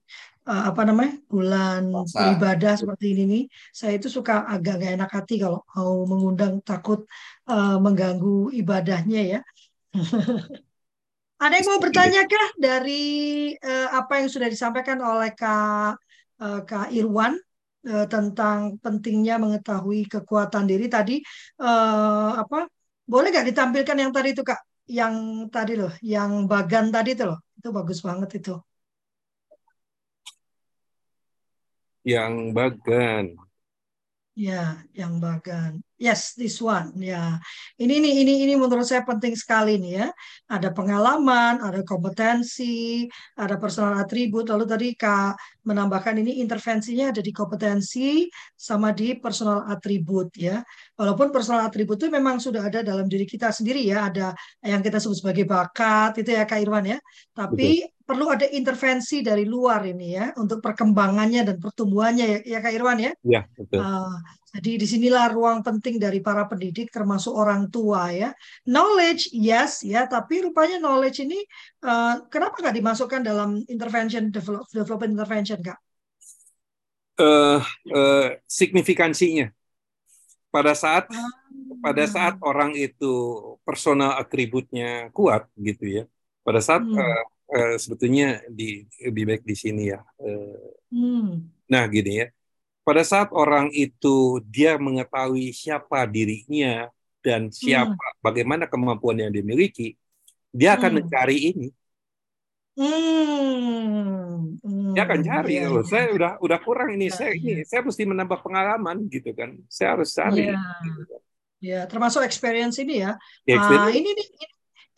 uh, apa namanya bulan Masa. beribadah seperti ini nih. Saya itu suka agak gak enak hati kalau mau mengundang takut uh, mengganggu ibadahnya ya. Ada yang mau bertanya kah dari uh, apa yang sudah disampaikan oleh Kak uh, Kak Irwan? uh, tentang pentingnya mengetahui kekuatan diri tadi uh, apa boleh nggak ditampilkan yang tadi itu kak yang tadi loh yang bagan tadi itu loh itu bagus banget itu. Yang bagan Ya, yang bagan. Yes, this one. Ya, ini ini ini ini menurut saya penting sekali nih ya. Ada pengalaman, ada kompetensi, ada personal atribut. Lalu tadi Kak menambahkan ini intervensinya ada di kompetensi sama di personal atribut ya. Walaupun personal atribut itu memang sudah ada dalam diri kita sendiri ya. Ada yang kita sebut sebagai bakat itu ya Kak Irwan ya. Tapi Betul perlu ada intervensi dari luar ini ya untuk perkembangannya dan pertumbuhannya ya, ya Kak Irwan ya. Iya betul. Uh, jadi di sinilah ruang penting dari para pendidik termasuk orang tua ya. Knowledge yes ya, tapi rupanya knowledge ini uh, kenapa nggak dimasukkan dalam intervention develop, development intervention kak? Uh, uh, signifikansinya pada saat uh, pada saat orang itu personal atributnya kuat gitu ya. Pada saat hmm. uh, uh, sebetulnya di lebih baik di sini ya. Uh, hmm. Nah gini ya, pada saat orang itu dia mengetahui siapa dirinya dan siapa hmm. bagaimana kemampuan yang dimiliki, dia akan hmm. mencari ini. Hmm. Hmm. Dia akan cari. Yeah. Oh, saya udah udah kurang ini. Yeah. Saya ini saya mesti menambah pengalaman gitu kan. Saya harus cari. Ya, gitu kan. yeah, termasuk experience ini ya. ya experience. Uh, ini, ini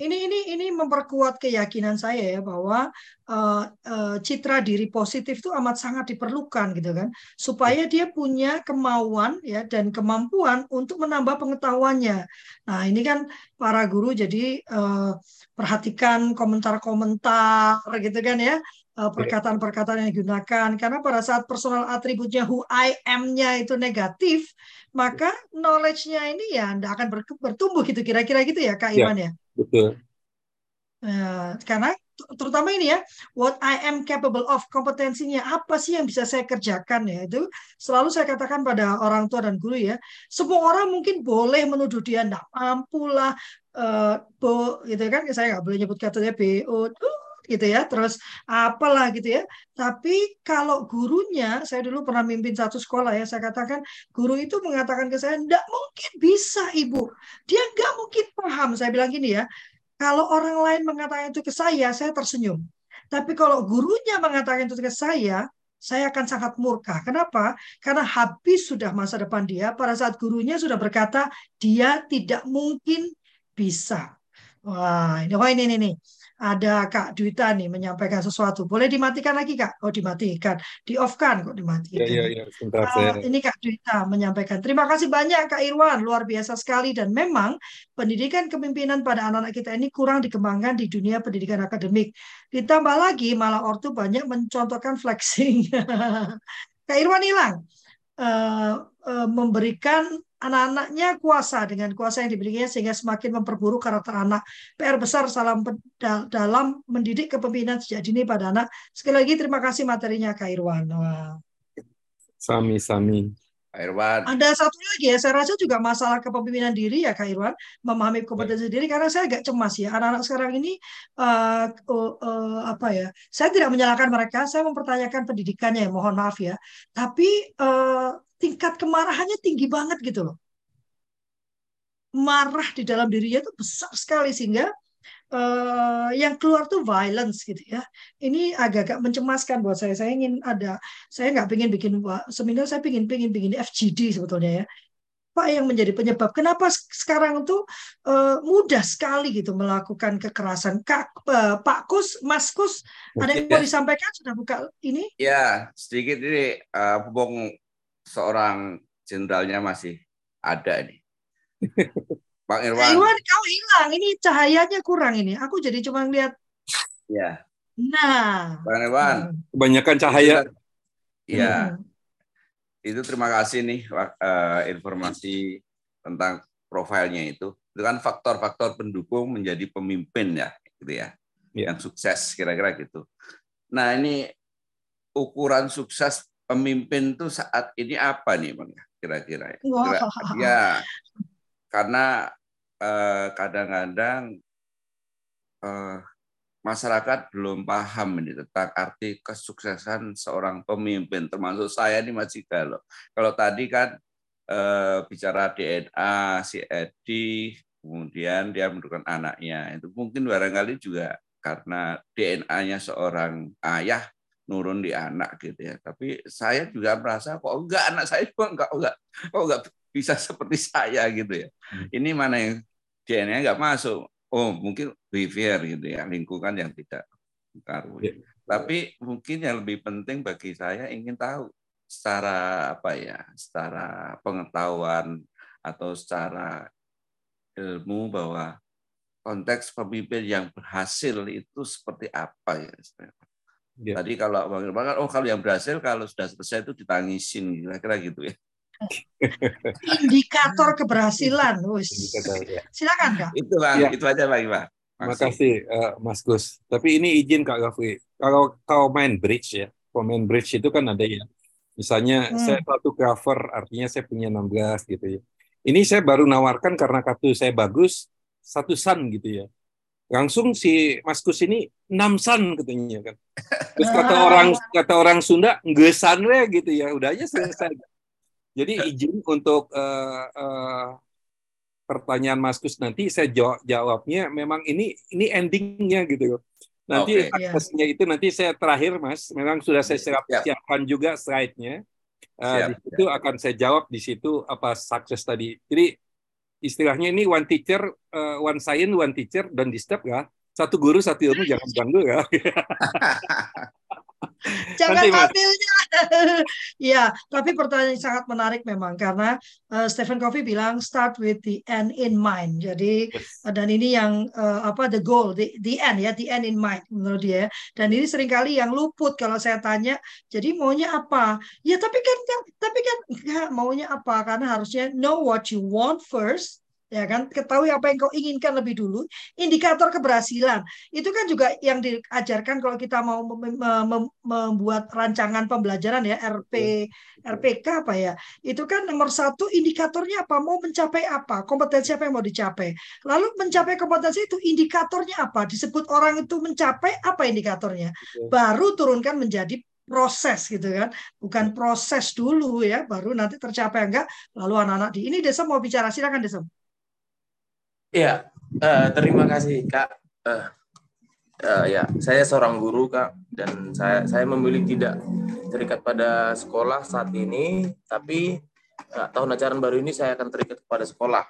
ini ini ini memperkuat keyakinan saya ya bahwa uh, uh, citra diri positif itu amat sangat diperlukan gitu kan supaya dia punya kemauan ya dan kemampuan untuk menambah pengetahuannya. Nah ini kan para guru jadi uh, perhatikan komentar-komentar gitu kan ya perkataan-perkataan yang digunakan karena pada saat personal atributnya who I am-nya itu negatif maka knowledge-nya ini ya tidak akan bertumbuh gitu kira-kira gitu ya Kak Iman ya. ya? Betul. Uh, karena terutama ini ya, what I am capable of, kompetensinya apa sih yang bisa saya kerjakan ya itu selalu saya katakan pada orang tua dan guru ya, semua orang mungkin boleh menuduh dia tidak mampu lah, uh, bo, gitu kan, saya nggak boleh nyebut katanya bo, gitu ya, terus apalah gitu ya. Tapi kalau gurunya, saya dulu pernah mimpin satu sekolah ya, saya katakan guru itu mengatakan ke saya, tidak mungkin bisa ibu, dia nggak mungkin paham. Saya bilang gini ya, kalau orang lain mengatakan itu ke saya, saya tersenyum. Tapi kalau gurunya mengatakan itu ke saya, saya akan sangat murka. Kenapa? Karena habis sudah masa depan dia. Pada saat gurunya sudah berkata, dia tidak mungkin bisa. Wah, ini, wah ini, ini, ini ada Kak Duita nih menyampaikan sesuatu. Boleh dimatikan lagi Kak? Oh dimatikan, di off kan kok dimatikan. Ya, ya, ya. Sebentar, uh. Ini Kak Duita menyampaikan. Terima kasih banyak Kak Irwan, luar biasa sekali dan memang pendidikan kepemimpinan pada anak-anak kita ini kurang dikembangkan di dunia pendidikan akademik. Ditambah lagi malah ortu banyak mencontohkan flexing. Kak Irwan hilang. Uh, memberikan anak-anaknya kuasa dengan kuasa yang dimilikinya sehingga semakin memperburuk karakter anak. PR besar salam dalam mendidik kepemimpinan sejak dini pada anak. Sekali lagi terima kasih materinya Kak Irwan. Sami sami. Kak Irwan. Ada satu lagi ya, saya rasa juga masalah kepemimpinan diri ya Kak Irwan, memahami kompetensi diri karena saya agak cemas ya. Anak-anak sekarang ini uh, uh, uh, apa ya? Saya tidak menyalahkan mereka, saya mempertanyakan pendidikannya ya, mohon maaf ya. Tapi uh, tingkat kemarahannya tinggi banget gitu loh. Marah di dalam dirinya itu besar sekali sehingga uh, yang keluar tuh violence gitu ya. Ini agak-agak mencemaskan buat saya. Saya ingin ada, saya nggak pengen bikin seminar, saya pengen pengen bikin FGD sebetulnya ya. Apa yang menjadi penyebab? Kenapa sekarang tuh uh, mudah sekali gitu melakukan kekerasan? Kak, uh, Pak Kus, Mas Kus, ada yang mau disampaikan? Sudah buka ini? Ya, sedikit ini uh, seorang jenderalnya masih ada nih. Bang Irwan. Irwan. kau hilang. Ini cahayanya kurang ini. Aku jadi cuma lihat. Ya, Nah. Bang Irwan. Kebanyakan cahaya. Iya, Hmm. itu terima kasih nih eh, informasi tentang profilnya itu. Itu kan faktor-faktor pendukung menjadi pemimpin ya, gitu ya. Iya. Yang sukses kira-kira gitu. Nah, ini ukuran sukses pemimpin tuh saat ini apa nih, Bang? Kira-kira ya. Kira- Ya, karena kadang-kadang eh, masyarakat belum paham ini tentang arti kesuksesan seorang pemimpin, termasuk saya ini masih galau. Kalau tadi kan eh, bicara DNA, si Edi, kemudian dia menurunkan anaknya, itu mungkin barangkali juga karena DNA-nya seorang ayah nurun di anak gitu ya. Tapi saya juga merasa kok enggak anak saya juga enggak enggak kok enggak bisa seperti saya gitu ya. Hmm. Ini mana yang DNA enggak masuk. Oh, mungkin behavior gitu ya, lingkungan yang tidak mempengaruhi. Ya. Tapi mungkin yang lebih penting bagi saya ingin tahu secara apa ya, secara pengetahuan atau secara ilmu bahwa konteks pemimpin yang berhasil itu seperti apa ya. Ya. Tadi kalau Bang Irfan kan, oh kalau yang berhasil kalau sudah selesai itu ditangisin kira-kira gitu ya. Indikator keberhasilan. Wis. Ya. Silakan Kak. Itu Bang, Ya. itu aja Bang Irfan. Terima kasih eh, Mas Gus. Tapi ini izin Kak Gafri. Kalau kau main bridge ya, kalau main bridge itu kan ada ya. Misalnya Hmm. saya satu cover, artinya saya punya 16 gitu ya. Ini saya baru nawarkan karena kartu saya bagus, satu sun gitu ya. Langsung si Mas Gus ini 6 sun katanya kan. Terus kata orang kata orang Sunda, ngesan we gitu ya. Udah aja selesai. Jadi izin untuk eh, eh, pertanyaan Mas Gus nanti saya jawab jawabnya memang ini ini endingnya gitu loh. Nanti Oke. aksesnya itu nanti saya terakhir Mas, memang sudah saya siap, Siap. siapkan juga slide-nya. Eh, Siap, di situ akan saya jawab di situ apa sukses tadi. Jadi istilahnya ini one teacher, eh, one science, one teacher, dan disturb ya. Satu guru, satu ilmu, jangan ganggu ya. Jangan Nanti, ya, tapi pertanyaan yang sangat menarik memang karena eh, Stephen Covey bilang start with the end in mind. Jadi eh, dan ini yang eh, apa the goal, the, the end ya, the end in mind menurut dia. Dan ini sering kali yang luput kalau saya tanya. Jadi maunya apa? Ya tapi kan, kan tapi kan enggak, maunya apa? Karena harusnya know what you want first ya kan? Ketahui apa yang kau inginkan lebih dulu indikator keberhasilan. Itu kan juga yang diajarkan kalau kita mau mem- mem- mem- membuat rancangan pembelajaran ya RP RPK apa ya. Itu kan nomor satu indikatornya apa? Mau mencapai apa? Kompetensi apa yang mau dicapai? Lalu mencapai kompetensi itu indikatornya apa? Disebut orang itu mencapai apa indikatornya? Baru turunkan menjadi proses gitu kan. Bukan proses dulu ya baru nanti tercapai enggak lalu anak-anak di ini desa mau bicara silakan desa Iya, eh, terima kasih Kak. Eh, eh, ya, saya seorang guru Kak, dan saya saya memilih tidak terikat pada sekolah saat ini, tapi eh, tahun ajaran baru ini saya akan terikat kepada sekolah.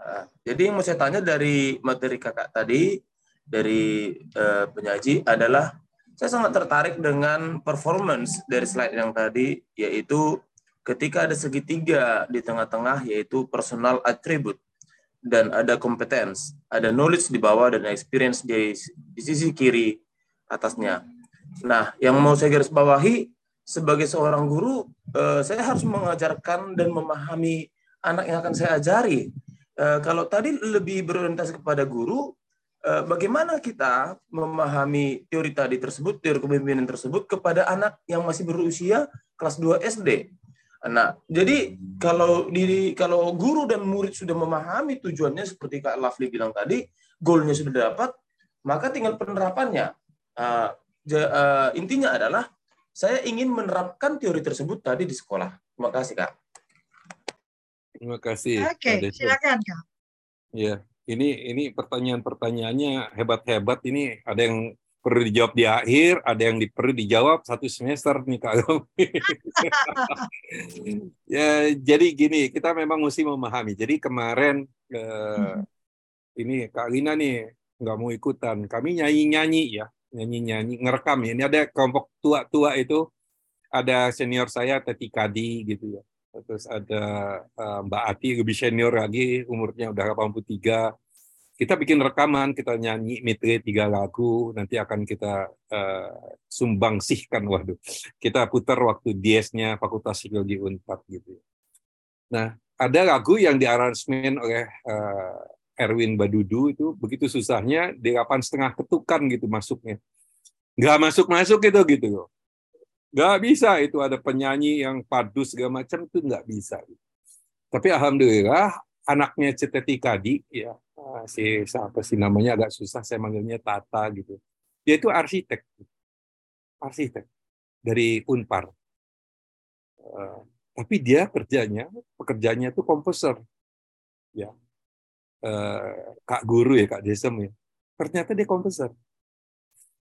Eh, jadi yang mau saya tanya dari materi kakak tadi, dari eh, penyaji adalah saya sangat tertarik dengan performance dari slide yang tadi, yaitu ketika ada segitiga di tengah-tengah, yaitu personal attribute dan ada competence, ada knowledge di bawah dan experience di, di sisi kiri atasnya. Nah, yang mau saya garis bawahi sebagai seorang guru, eh, saya harus mengajarkan dan memahami anak yang akan saya ajari. Eh, kalau tadi lebih berorientasi kepada guru, eh, bagaimana kita memahami teori tadi tersebut, teori kepemimpinan tersebut kepada anak yang masih berusia kelas 2 SD. Nah, jadi kalau diri kalau guru dan murid sudah memahami tujuannya seperti Kak Lafli bilang tadi, goalnya sudah dapat, maka tinggal penerapannya. Uh, ja- uh, intinya adalah saya ingin menerapkan teori tersebut tadi di sekolah. Terima kasih Kak. Terima kasih. oke Kak Deso. silakan kak Ya, ini ini pertanyaan-pertanyaannya hebat-hebat. Ini ada yang perlu dijawab di akhir, ada yang perlu dijawab satu semester nih Kak. ya, jadi gini, kita memang mesti memahami. Jadi kemarin eh, ini Kak Lina nih nggak mau ikutan. Kami nyanyi-nyanyi ya, nyanyi-nyanyi, ngerekam ya. Ini ada kelompok tua-tua itu, ada senior saya Teti Kadi gitu ya. terus ada uh, Mbak Ati lebih senior lagi, umurnya udah 83. Kita bikin rekaman, kita nyanyi mitre tiga lagu, nanti akan kita uh, sumbangsihkan, waduh. Kita putar waktu DS-nya Fakultas Psikologi Unpad gitu. Nah, ada lagu yang diaransemen oleh uh, Erwin Badudu itu begitu susahnya delapan setengah ketukan gitu masuknya nggak masuk masuk gitu gitu nggak bisa itu ada penyanyi yang padu segala macam itu nggak bisa tapi alhamdulillah anaknya Ceteti Kadi ya si siapa sih namanya? Agak susah saya manggilnya Tata gitu. Dia itu arsitek. Arsitek dari Unpar. Uh, tapi dia kerjanya pekerjaannya itu komposer. Ya. Uh, kak guru ya kak Desem ya. Ternyata dia komposer.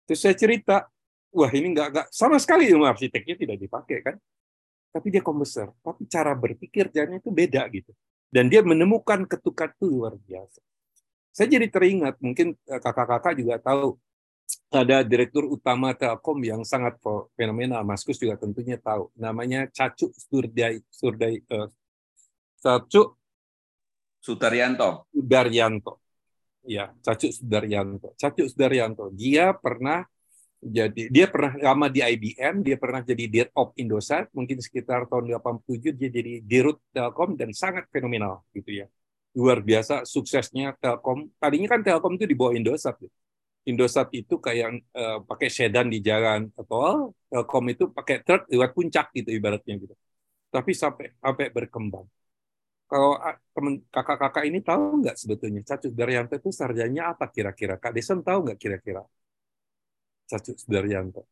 Terus saya cerita, wah ini nggak nggak sama sekali ilmu arsiteknya tidak dipakai kan, tapi dia komposer, tapi cara berpikir itu beda gitu, dan dia menemukan ketukan itu luar biasa. Saya jadi teringat, mungkin eh, kakak-kakak juga tahu ada direktur utama Telkom yang sangat fenomenal, Mas Kus juga tentunya tahu, namanya Cacu Surdai, Surdai, uh, Cacu Sudaryanto. Sudaryanto ya Cacu Sudaryanto. Cacu Sudaryanto, dia pernah jadi dia pernah lama di IBM, dia pernah jadi Dir of Indosat, mungkin sekitar tahun 87 dia jadi Dirut Telkom dan sangat fenomenal gitu ya. Luar biasa suksesnya Telkom. Tadinya kan Telkom itu di bawah Indosat. Indosat itu kayak uh, pakai sedan di jalan tol, Telkom itu pakai truk lewat puncak gitu ibaratnya gitu. Tapi sampai sampai berkembang kalau teman kakak-kakak ini tahu nggak sebetulnya Cacu Daryanto itu sarjanya apa kira-kira? Kak Desem tahu nggak kira-kira? Cacu Daryanto.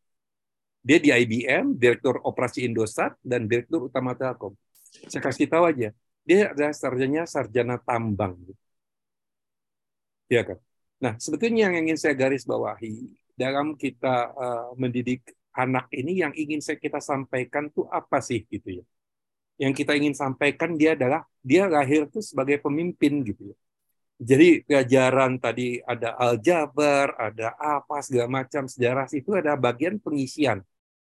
Dia di IBM, Direktur Operasi Indosat, dan Direktur Utama Telkom. Saya kasih tahu aja, dia adalah sarjanya sarjana tambang. Iya kan? Nah, sebetulnya yang ingin saya garis bawahi dalam kita uh, mendidik anak ini yang ingin saya kita sampaikan tuh apa sih gitu ya? yang kita ingin sampaikan dia adalah dia lahir itu sebagai pemimpin gitu ya. Jadi pelajaran tadi ada aljabar, ada apa segala macam sejarah itu ada bagian pengisian.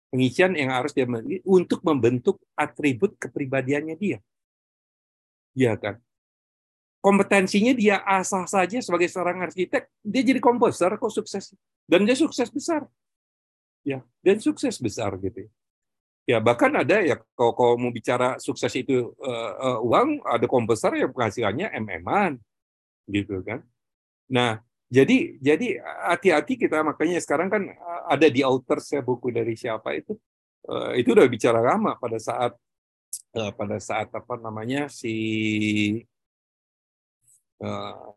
Pengisian yang harus dia untuk membentuk atribut kepribadiannya dia. Iya kan? Kompetensinya dia asah saja sebagai seorang arsitek, dia jadi komposer kok sukses. Dan dia sukses besar. Ya, dan sukses besar gitu. Ya. Ya bahkan ada ya kalau, kalau mau bicara sukses itu uh, uh, uang ada komposer yang penghasilannya mm gitu kan. Nah jadi jadi hati-hati kita makanya sekarang kan ada di outer saya buku dari siapa itu uh, itu udah bicara lama pada saat uh, pada saat apa namanya si uh,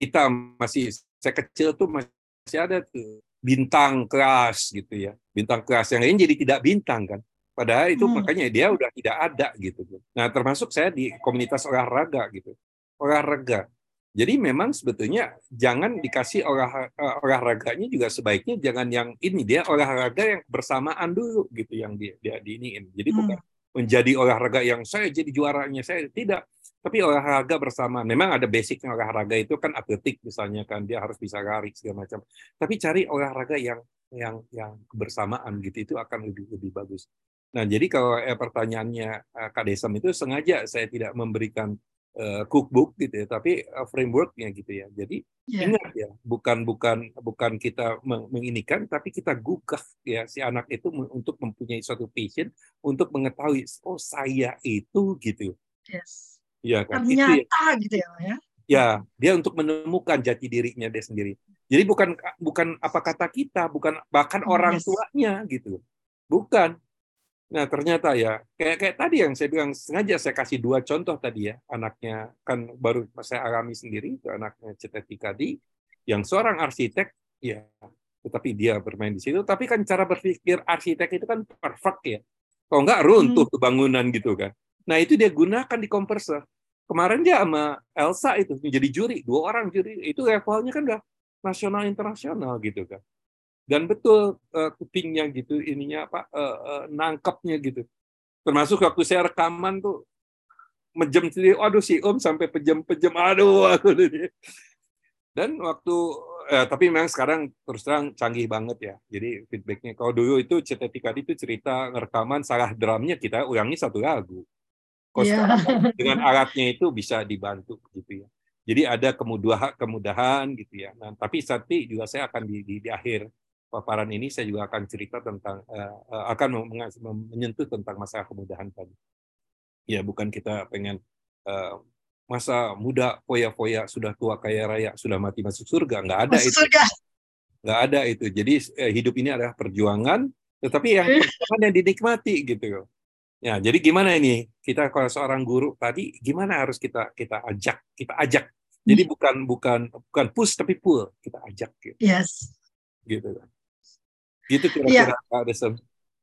kita masih saya kecil tuh masih ada tuh bintang keras gitu ya. Bintang keras yang lain jadi tidak bintang kan. Padahal itu hmm. makanya dia udah tidak ada gitu. Nah, termasuk saya di komunitas olahraga gitu. Olahraga. Jadi memang sebetulnya jangan dikasih olah, eh, olahraganya juga sebaiknya jangan yang ini dia olahraga yang bersamaan dulu gitu yang dia dia diiniin. Jadi hmm. bukan menjadi olahraga yang saya jadi juaranya saya tidak. Tapi olahraga bersama memang ada basicnya olahraga itu kan atletik misalnya kan dia harus bisa lari segala macam. Tapi cari olahraga yang yang yang kebersamaan gitu itu akan lebih lebih bagus. Nah jadi kalau eh, pertanyaannya eh, kak Desam itu sengaja saya tidak memberikan uh, cookbook gitu ya tapi uh, frameworknya gitu ya. Jadi yeah. ingat ya bukan bukan bukan kita menginikan tapi kita gugah ya si anak itu untuk mempunyai suatu passion untuk mengetahui oh saya itu gitu. Yes. Ya kan? Ternyata itu ya. gitu ya ya? Ya dia untuk menemukan jati dirinya dia sendiri. Jadi bukan bukan apa kata kita bukan bahkan yes. orang tuanya gitu. Bukan Nah ternyata ya kayak kayak tadi yang saya bilang sengaja saya kasih dua contoh tadi ya anaknya kan baru saya alami sendiri itu anaknya Ceteti Kadi yang seorang arsitek ya tetapi dia bermain di situ tapi kan cara berpikir arsitek itu kan perfect ya. Kalau nggak runtuh hmm. bangunan gitu kan. Nah itu dia gunakan di kompresor kemarin dia sama Elsa itu menjadi juri dua orang juri itu levelnya kan udah nasional internasional gitu kan dan betul uh, kupingnya gitu ininya apa uh, uh, nangkepnya gitu termasuk waktu saya rekaman tuh mejem sendiri aduh si om sampai pejam-pejam aduh aku dan waktu eh, tapi memang sekarang terus terang canggih banget ya. Jadi feedbacknya kalau dulu itu CTTK itu cerita rekaman salah drumnya kita ulangi satu lagu. Kalau Iya. sekarang dengan alatnya itu bisa dibantu gitu ya. Jadi ada kemudahan kemudahan gitu ya. Nah, tapi nanti juga saya akan di, di, di akhir paparan ini saya juga akan cerita tentang eh, akan menyentuh tentang masalah kemudahan tadi. Ya, bukan kita pengen eh, masa muda foya-foya sudah tua kaya raya sudah mati masuk surga. Nggak ada Masuk itu. surga. nggak ada itu. Jadi eh, hidup ini adalah perjuangan tetapi yang perjuangan yang dinikmati gitu. Ya jadi gimana ini? Kita kalau seorang guru tadi gimana harus kita kita ajak? Kita ajak. Jadi bukan bukan bukan push tapi pull. Kita ajak gitu, Yes. gitu kan gitu Iya. kira-kira Kak Desem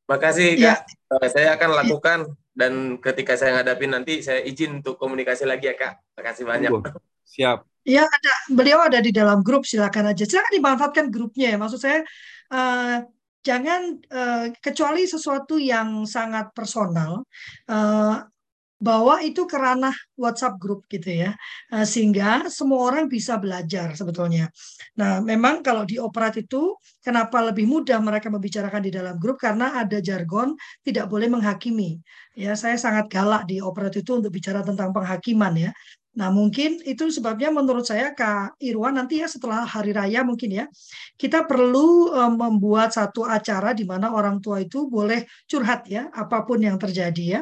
Makasih Iya. Kak. Eh, Saya akan lakukan dan ketika saya ngadapin nanti saya izin untuk komunikasi lagi ya Kak. Makasih banyak. Monggo. siap Iya ada beliau ada di dalam grup silakan aja silakan dimanfaatkan grupnya ya maksud saya eh, jangan eh, kecuali sesuatu yang sangat personal eh, bawa itu ke ranah WhatsApp grup gitu ya Eh, sehingga semua orang bisa belajar sebetulnya. Nah memang kalau di operat itu kenapa lebih mudah mereka membicarakan di dalam grup karena ada jargon tidak boleh menghakimi. Ya saya sangat galak di operat itu untuk bicara tentang penghakiman ya. Nah, mungkin itu sebabnya menurut saya Kak Irwan nanti ya setelah hari raya mungkin ya, kita perlu eh, membuat satu acara di mana orang tua itu boleh curhat ya, apa pun yang terjadi ya.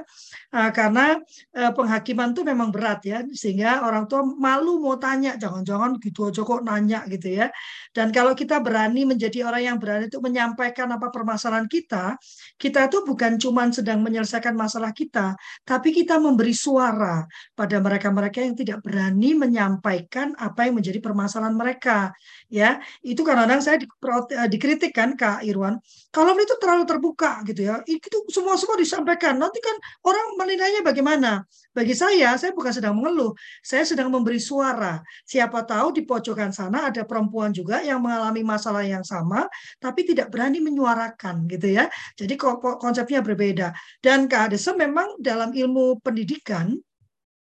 Eh, karena eh, penghakiman itu memang berat ya, sehingga orang tua malu mau tanya, jangan-jangan gitu aja kok nanya gitu ya. Dan kalau kita berani menjadi orang yang berani untuk menyampaikan apa permasalahan kita, kita itu bukan cuma sedang menyelesaikan masalah kita, tapi kita memberi suara pada mereka-mereka yang tidak berani menyampaikan apa yang menjadi permasalahan mereka ya. Itu kadang-kadang saya eh, dikritik kan Kak Irwan. Kalau itu terlalu terbuka gitu ya itu semua semua disampaikan. Nanti kan orang menilainya bagaimana? Bagi saya saya bukan sedang mengeluh. Saya sedang memberi suara. Siapa tahu di pojokan sana ada perempuan juga yang mengalami masalah yang sama tapi tidak berani menyuarakan gitu ya. Jadi ko- ko- konsepnya berbeda. Dan Kak Adesa memang dalam ilmu pendidikan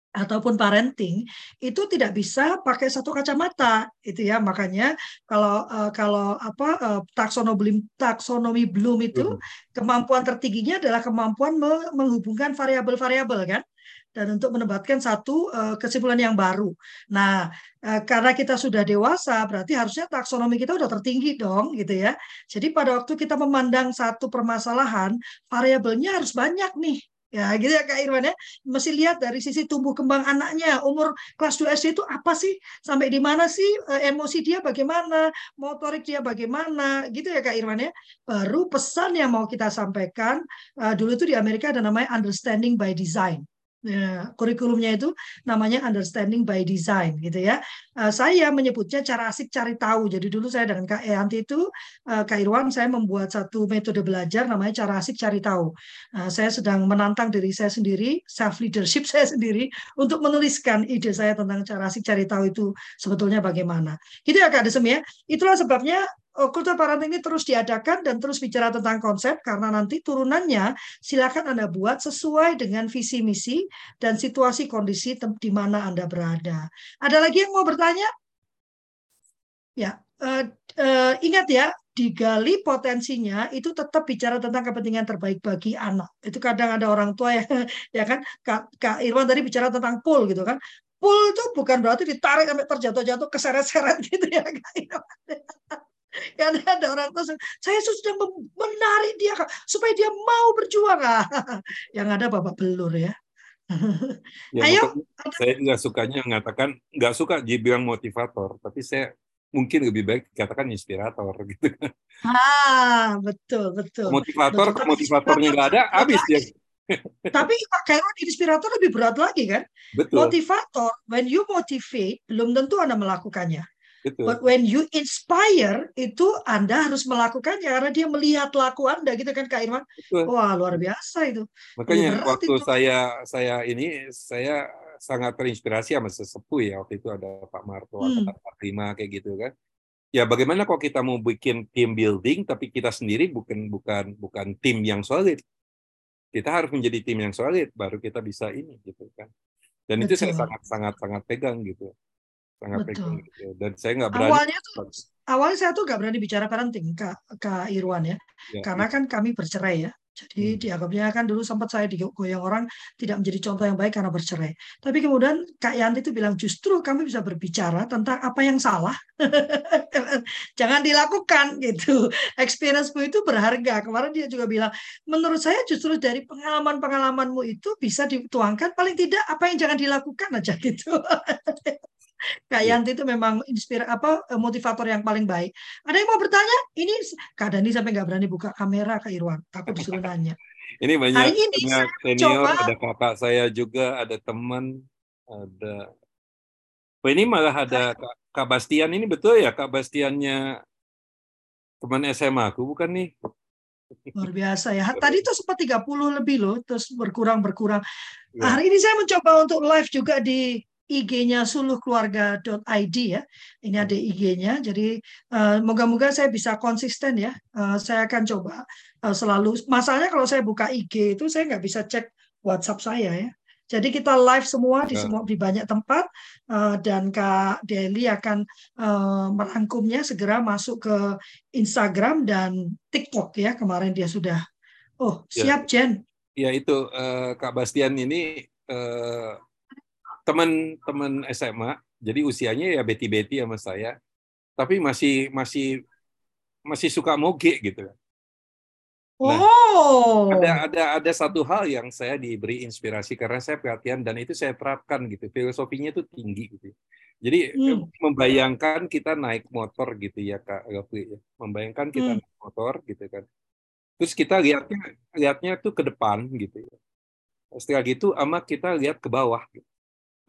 ataupun parenting itu tidak bisa pakai satu kacamata itu ya makanya kalau eh, kalau apa eh, taksonomi taksonomi Bloom itu kemampuan tertingginya adalah kemampuan me- menghubungkan variabel-variabel kan dan untuk menempatkan satu eh, kesimpulan yang baru. Nah, eh, karena kita sudah dewasa, berarti harusnya taksonomi kita udah tertinggi dong, gitu ya. Jadi pada waktu kita memandang satu permasalahan, variabelnya harus banyak nih. Ya, gitu ya Kak Irwan ya. Mesti lihat dari sisi tumbuh kembang anaknya, umur kelas 2 SD itu apa sih? Sampai di mana sih eh, emosi dia bagaimana, motorik dia bagaimana, gitu ya Kak Irwan ya. Baru pesan yang mau kita sampaikan, eh, dulu itu di Amerika ada namanya understanding by design. Ya, kurikulumnya itu namanya understanding by design gitu ya. Eh, saya menyebutnya cara asik cari tahu. Jadi dulu saya dengan Kak Eanti itu eh, Kak Irwan saya membuat satu metode belajar namanya cara asik cari tahu. Nah, saya sedang menantang diri saya sendiri, self leadership saya sendiri untuk menuliskan ide saya tentang cara asik cari tahu itu sebetulnya bagaimana. Gitu ya Kak Desem ya. Itulah sebabnya eh, kultur parenting ini terus diadakan dan terus bicara tentang konsep karena nanti turunannya silakan Anda buat sesuai dengan visi misi dan situasi kondisi di mana Anda berada. Ada lagi yang mau bertanya? Ya, eh, eh, ingat ya, digali potensinya itu tetap bicara tentang kepentingan terbaik bagi anak. Itu kadang ada orang tua yang ya kan Kak, Kak Irwan tadi bicara tentang pool gitu kan. Pool itu bukan berarti ditarik sampai terjatuh-jatuh keseret-seret gitu ya Kak Irwan. Karena ada orang tua saya sudah menarik dia supaya dia mau berjuang. Yang ada bapak belur ya. Ya, Ayo, saya nggak sukanya mengatakan nggak suka dibilang motivator, tapi saya mungkin lebih baik dikatakan inspirator gitu kan. Ah, betul, betul. Motivator, Betul, kalau motivatornya nggak ada, habis dia. Tapi Khairul inspirator lebih berat lagi kan? Betul, Motivator, when you motivate, belum tentu Anda melakukannya. Betul. But when you inspire, itu Anda harus melakukannya karena dia melihat laku Anda gitu kan Kak Irwan? betul. Wah, luar biasa itu. Makanya berat waktu itu. saya saya ini saya sangat terinspirasi sama sesepuh ya waktu itu ada Pak Marto Hmm. atau Pak Prima kayak gitu kan. Ya bagaimana kalau kita mau bikin team building tapi kita sendiri bukan bukan bukan tim yang solid. Kita harus menjadi tim yang solid baru kita bisa ini gitu kan. Dan itu saya Betul. sangat sangat sangat pegang gitu. Sangat Betul. pegang gitu. Dan saya nggak berani Awalnya tuh awalnya saya tuh nggak berani bicara parenting Kak, Kak Irwan ya. Ya, Karena kan kami bercerai ya. Jadi Hmm. dianggapnya kan dulu sempat saya digoyang orang tidak menjadi contoh yang baik karena bercerai. Tapi kemudian Kak Yanti itu bilang justru kami bisa berbicara tentang apa yang salah. Jangan dilakukan gitu. Experience-mu itu berharga. Kemarin dia juga bilang, menurut saya justru dari pengalaman-pengalamanmu itu bisa dituangkan paling tidak apa yang jangan dilakukan aja gitu. Kak Iya. Yanti itu memang inspira apa motivator yang paling baik. Ada yang mau bertanya? Ini Kak Dani sampai nggak berani buka kamera Kak Irwan. Takut disuruh nanya. Ini banyak, Hari ini senior, coba ada kakak saya juga, ada teman, ada. Oh, ini malah ada Kak, Kak Bastian ini betul ya Kak Bastiannya teman SMA aku bukan nih? luar biasa ya. Tadi itu sempat 30 lebih loh, terus berkurang berkurang. Ya. Hari ini saya mencoba untuk live juga di IG-nya suluhkeluarga.id ya. Ini ada IG-nya. Jadi eh, moga-moga saya bisa konsisten ya. Eh, saya akan coba eh, selalu. Masalahnya kalau saya buka IG itu saya nggak bisa cek WhatsApp saya ya. Jadi kita live semua di Ya. semua di banyak tempat eh, dan Kak Deli akan eh, merangkumnya segera masuk ke Instagram dan TikTok ya. Kemarin dia sudah. Oh, Ya. siap Jen. Ya itu eh, Kak Bastian ini eh, teman-teman SMA, jadi usianya ya beti-beti sama saya, tapi masih masih masih suka moge gitu. Nah, Oh. ada ada ada satu hal yang saya diberi inspirasi karena saya perhatian dan itu saya terapkan gitu filosofinya itu tinggi gitu jadi Hmm. membayangkan kita naik motor gitu ya kak Rafli ya membayangkan kita Hmm. naik motor gitu kan terus kita lihatnya lihatnya tuh ke depan gitu ya setelah gitu ama kita lihat ke bawah gitu.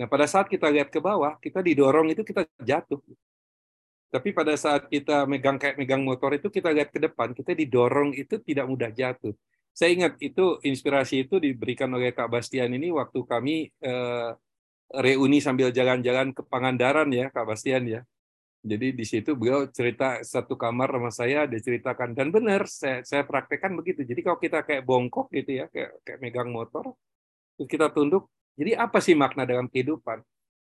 Nah pada saat kita lihat ke bawah kita didorong itu kita jatuh tapi pada saat kita megang kayak megang motor itu kita lihat ke depan, kita didorong itu tidak mudah jatuh. Saya ingat itu inspirasi itu diberikan oleh Kak Bastian ini waktu kami eh, reuni sambil jalan-jalan ke Pangandaran ya Kak Bastian ya. Jadi di situ beliau cerita satu kamar sama saya, dia ceritakan dan benar saya saya praktekkan begitu. Jadi kalau kita kayak bongkok gitu ya, kayak kayak megang motor, terus kita tunduk. Jadi apa sih makna dalam kehidupan?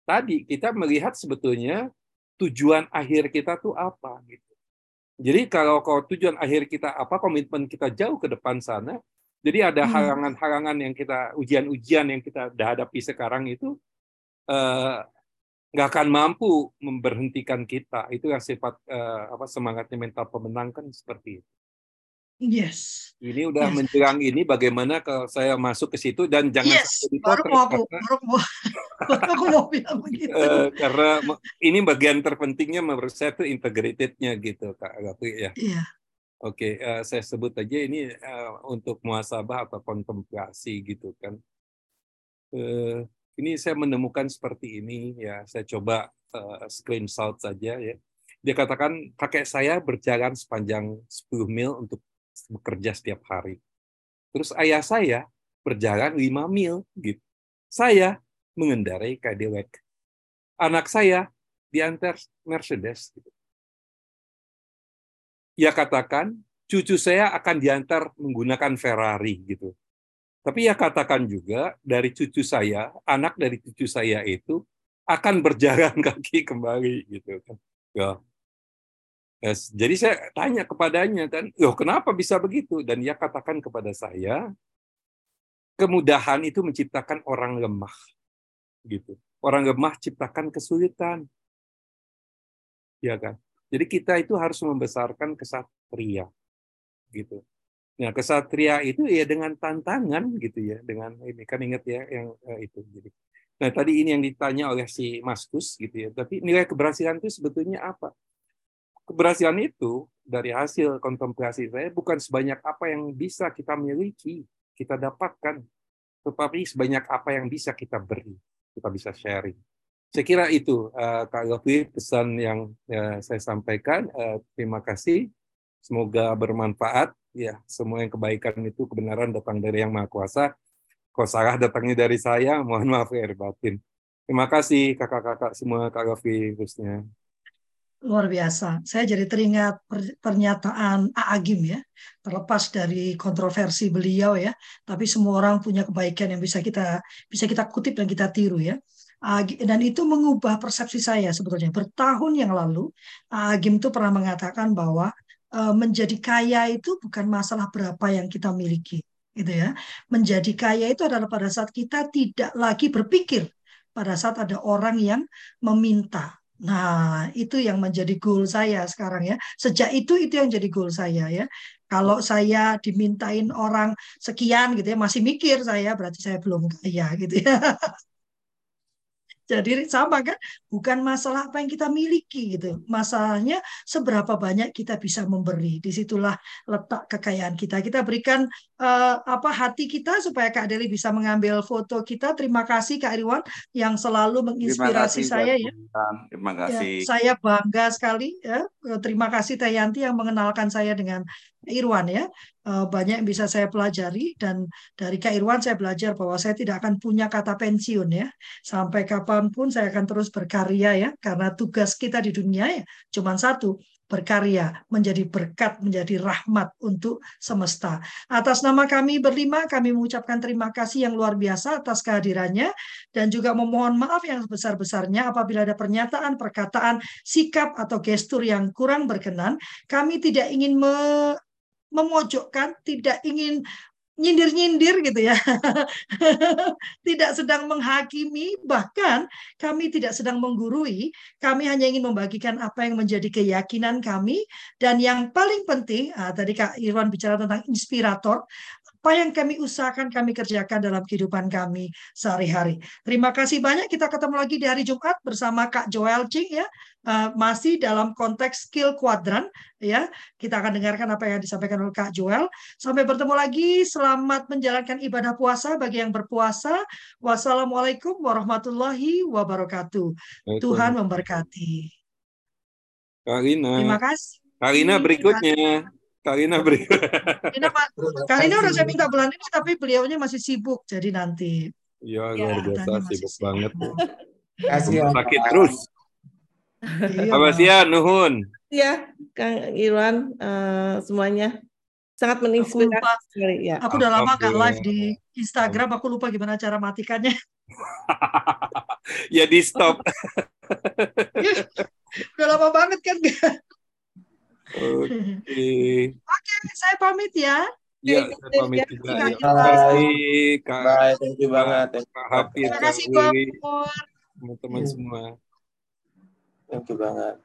Tadi kita melihat sebetulnya tujuan akhir kita tuh apa gitu. Jadi kalau kalau tujuan akhir kita apa, komitmen kita jauh ke depan sana. Jadi ada Hmm. halangan-halangan yang kita ujian-ujian yang kita hadapi sekarang itu eh, nggak akan mampu memberhentikan kita. Itu yang sifat eh, apa semangatnya mental pemenang kan seperti itu. Yes. Ini udah Yes. menjelang ini bagaimana kalau saya masuk ke situ dan jangan Yes. sampai Baru mau aku, karena- baru mau, baru aku mau bilang begitu. Eh, karena ini bagian terpentingnya menurut saya itu integratednya gitu Kak Gapi ya. Iya. Oke, eh, saya sebut aja ini eh, untuk muasabah atau kontemplasi gitu kan. Eh, ini saya menemukan seperti ini ya, saya coba eh, screenshot saja ya. Dia katakan kakek saya berjalan sepanjang 10 mil untuk bekerja setiap hari. Terus ayah saya berjalan 5 mil gitu. Saya mengendarai Cadillac. Anak saya diantar Mercedes. Gitu. Ia katakan, cucu saya akan diantar menggunakan Ferrari gitu. Tapi ia katakan juga dari cucu saya, anak dari cucu saya itu akan berjalan kaki kembali gitu kan. Ya. Yes. Jadi saya tanya kepadanya kan, loh kenapa bisa begitu? Dan ia katakan kepada saya, kemudahan itu menciptakan orang lemah gitu. Orang lemah ciptakan kesulitan. Ya kan? Jadi kita itu harus membesarkan kesatria gitu. Nah, kesatria itu ya dengan tantangan gitu ya, dengan ini kan ingat ya yang eh, itu. Jadi, nah tadi ini yang ditanya oleh si Maskus gitu ya. Tapi nilai keberhasilan itu sebetulnya apa? Keberhasilan itu dari hasil kontemplasi saya bukan sebanyak apa yang bisa kita miliki, kita dapatkan, tetapi sebanyak apa yang bisa kita beri, kita bisa sharing. Saya kira itu uh, Kak Gofi pesan yang uh, saya sampaikan. Uh, terima kasih. Semoga bermanfaat. Ya, semua yang kebaikan itu kebenaran datang dari Yang Maha Kuasa. Kalau salah datangnya dari saya, mohon maaf ya batin. Terima kasih kakak-kakak semua Kak Gofi khususnya. Luar biasa. Saya jadi teringat pernyataan A. Agim ya. Terlepas dari kontroversi beliau ya, tapi semua orang punya kebaikan yang bisa kita bisa kita kutip dan kita tiru ya. Dan itu mengubah persepsi saya sebetulnya. Bertahun yang lalu, Agim itu pernah mengatakan bahwa eh, menjadi kaya itu bukan masalah berapa yang kita miliki, gitu ya. Menjadi kaya itu adalah pada saat kita tidak lagi berpikir pada saat ada orang yang meminta. Nah, itu yang menjadi goal saya sekarang ya. Sejak itu itu yang jadi goal saya ya. Kalau saya dimintain orang sekian gitu ya, masih mikir saya berarti saya belum kaya gitu ya. Jadi sama kan, bukan masalah apa yang kita miliki gitu. Masalahnya seberapa banyak kita bisa memberi. Di situlah letak kekayaan kita. Kita berikan uh, apa hati kita supaya Kak Deli bisa mengambil foto kita. Terima kasih Kak Irwan yang selalu menginspirasi kasih, saya ya. Terima Ya, kasih. saya bangga sekali ya. Terima kasih Teh Yanti yang mengenalkan saya dengan Irwan ya. Eh, Banyak yang bisa saya pelajari dan dari Kak Irwan saya belajar bahwa saya tidak akan punya kata pensiun ya. Sampai kapan pun saya akan terus berkarya ya. Karena tugas kita di dunia ya cuma satu, berkarya, menjadi berkat, menjadi rahmat untuk semesta. Atas nama kami berlima, kami mengucapkan terima kasih yang luar biasa atas kehadirannya dan juga memohon maaf yang sebesar-besarnya apabila ada pernyataan, perkataan, sikap atau gestur yang kurang berkenan. Kami tidak ingin me- memojokkan, tidak ingin nyindir-nyindir gitu ya. tidak sedang menghakimi, bahkan kami tidak sedang menggurui, kami hanya ingin membagikan apa yang menjadi keyakinan kami dan yang paling penting, ah, tadi Kak Irwan bicara tentang inspirator, apa yang kami usahakan kami kerjakan dalam kehidupan kami sehari-hari. Terima kasih banyak. Kita ketemu lagi di hari Jumat bersama Kak Joel Ching ya. Uh, masih dalam konteks skill kuadran ya. Kita akan dengarkan apa yang disampaikan oleh Kak Joel. Sampai bertemu lagi. Selamat menjalankan ibadah puasa bagi yang berpuasa. Wassalamualaikum warahmatullahi wabarakatuh. Tuhan memberkati. Kak Rina. Terima kasih. Kak Rina berikutnya. Kak Rina berikutnya. Karina, Kak Rina udah saya minta bulan ini tapi beliaunya masih sibuk jadi nanti. Ya, Ya, luar biasa sibuk sibuk. banget. Kasih ya. Sakit terus. Iya, Apa sih ya, Nuhun? Ya, Kang Irwan, eh, semuanya sangat Aku lupa. menginspirasi sekali. Ya, Aku udah lama nggak live di. Instagram. Aku lupa gimana cara matikannya. ya di stop. udah lama banget kan. Oke. saya pamit ya. Ya, Oke, saya pamit ya. juga. Ya. Terima kasih Kak Bye, thank you banget. Kak Hafid, Terima kasih Willy, Pur. teman-teman semua. thank you banget.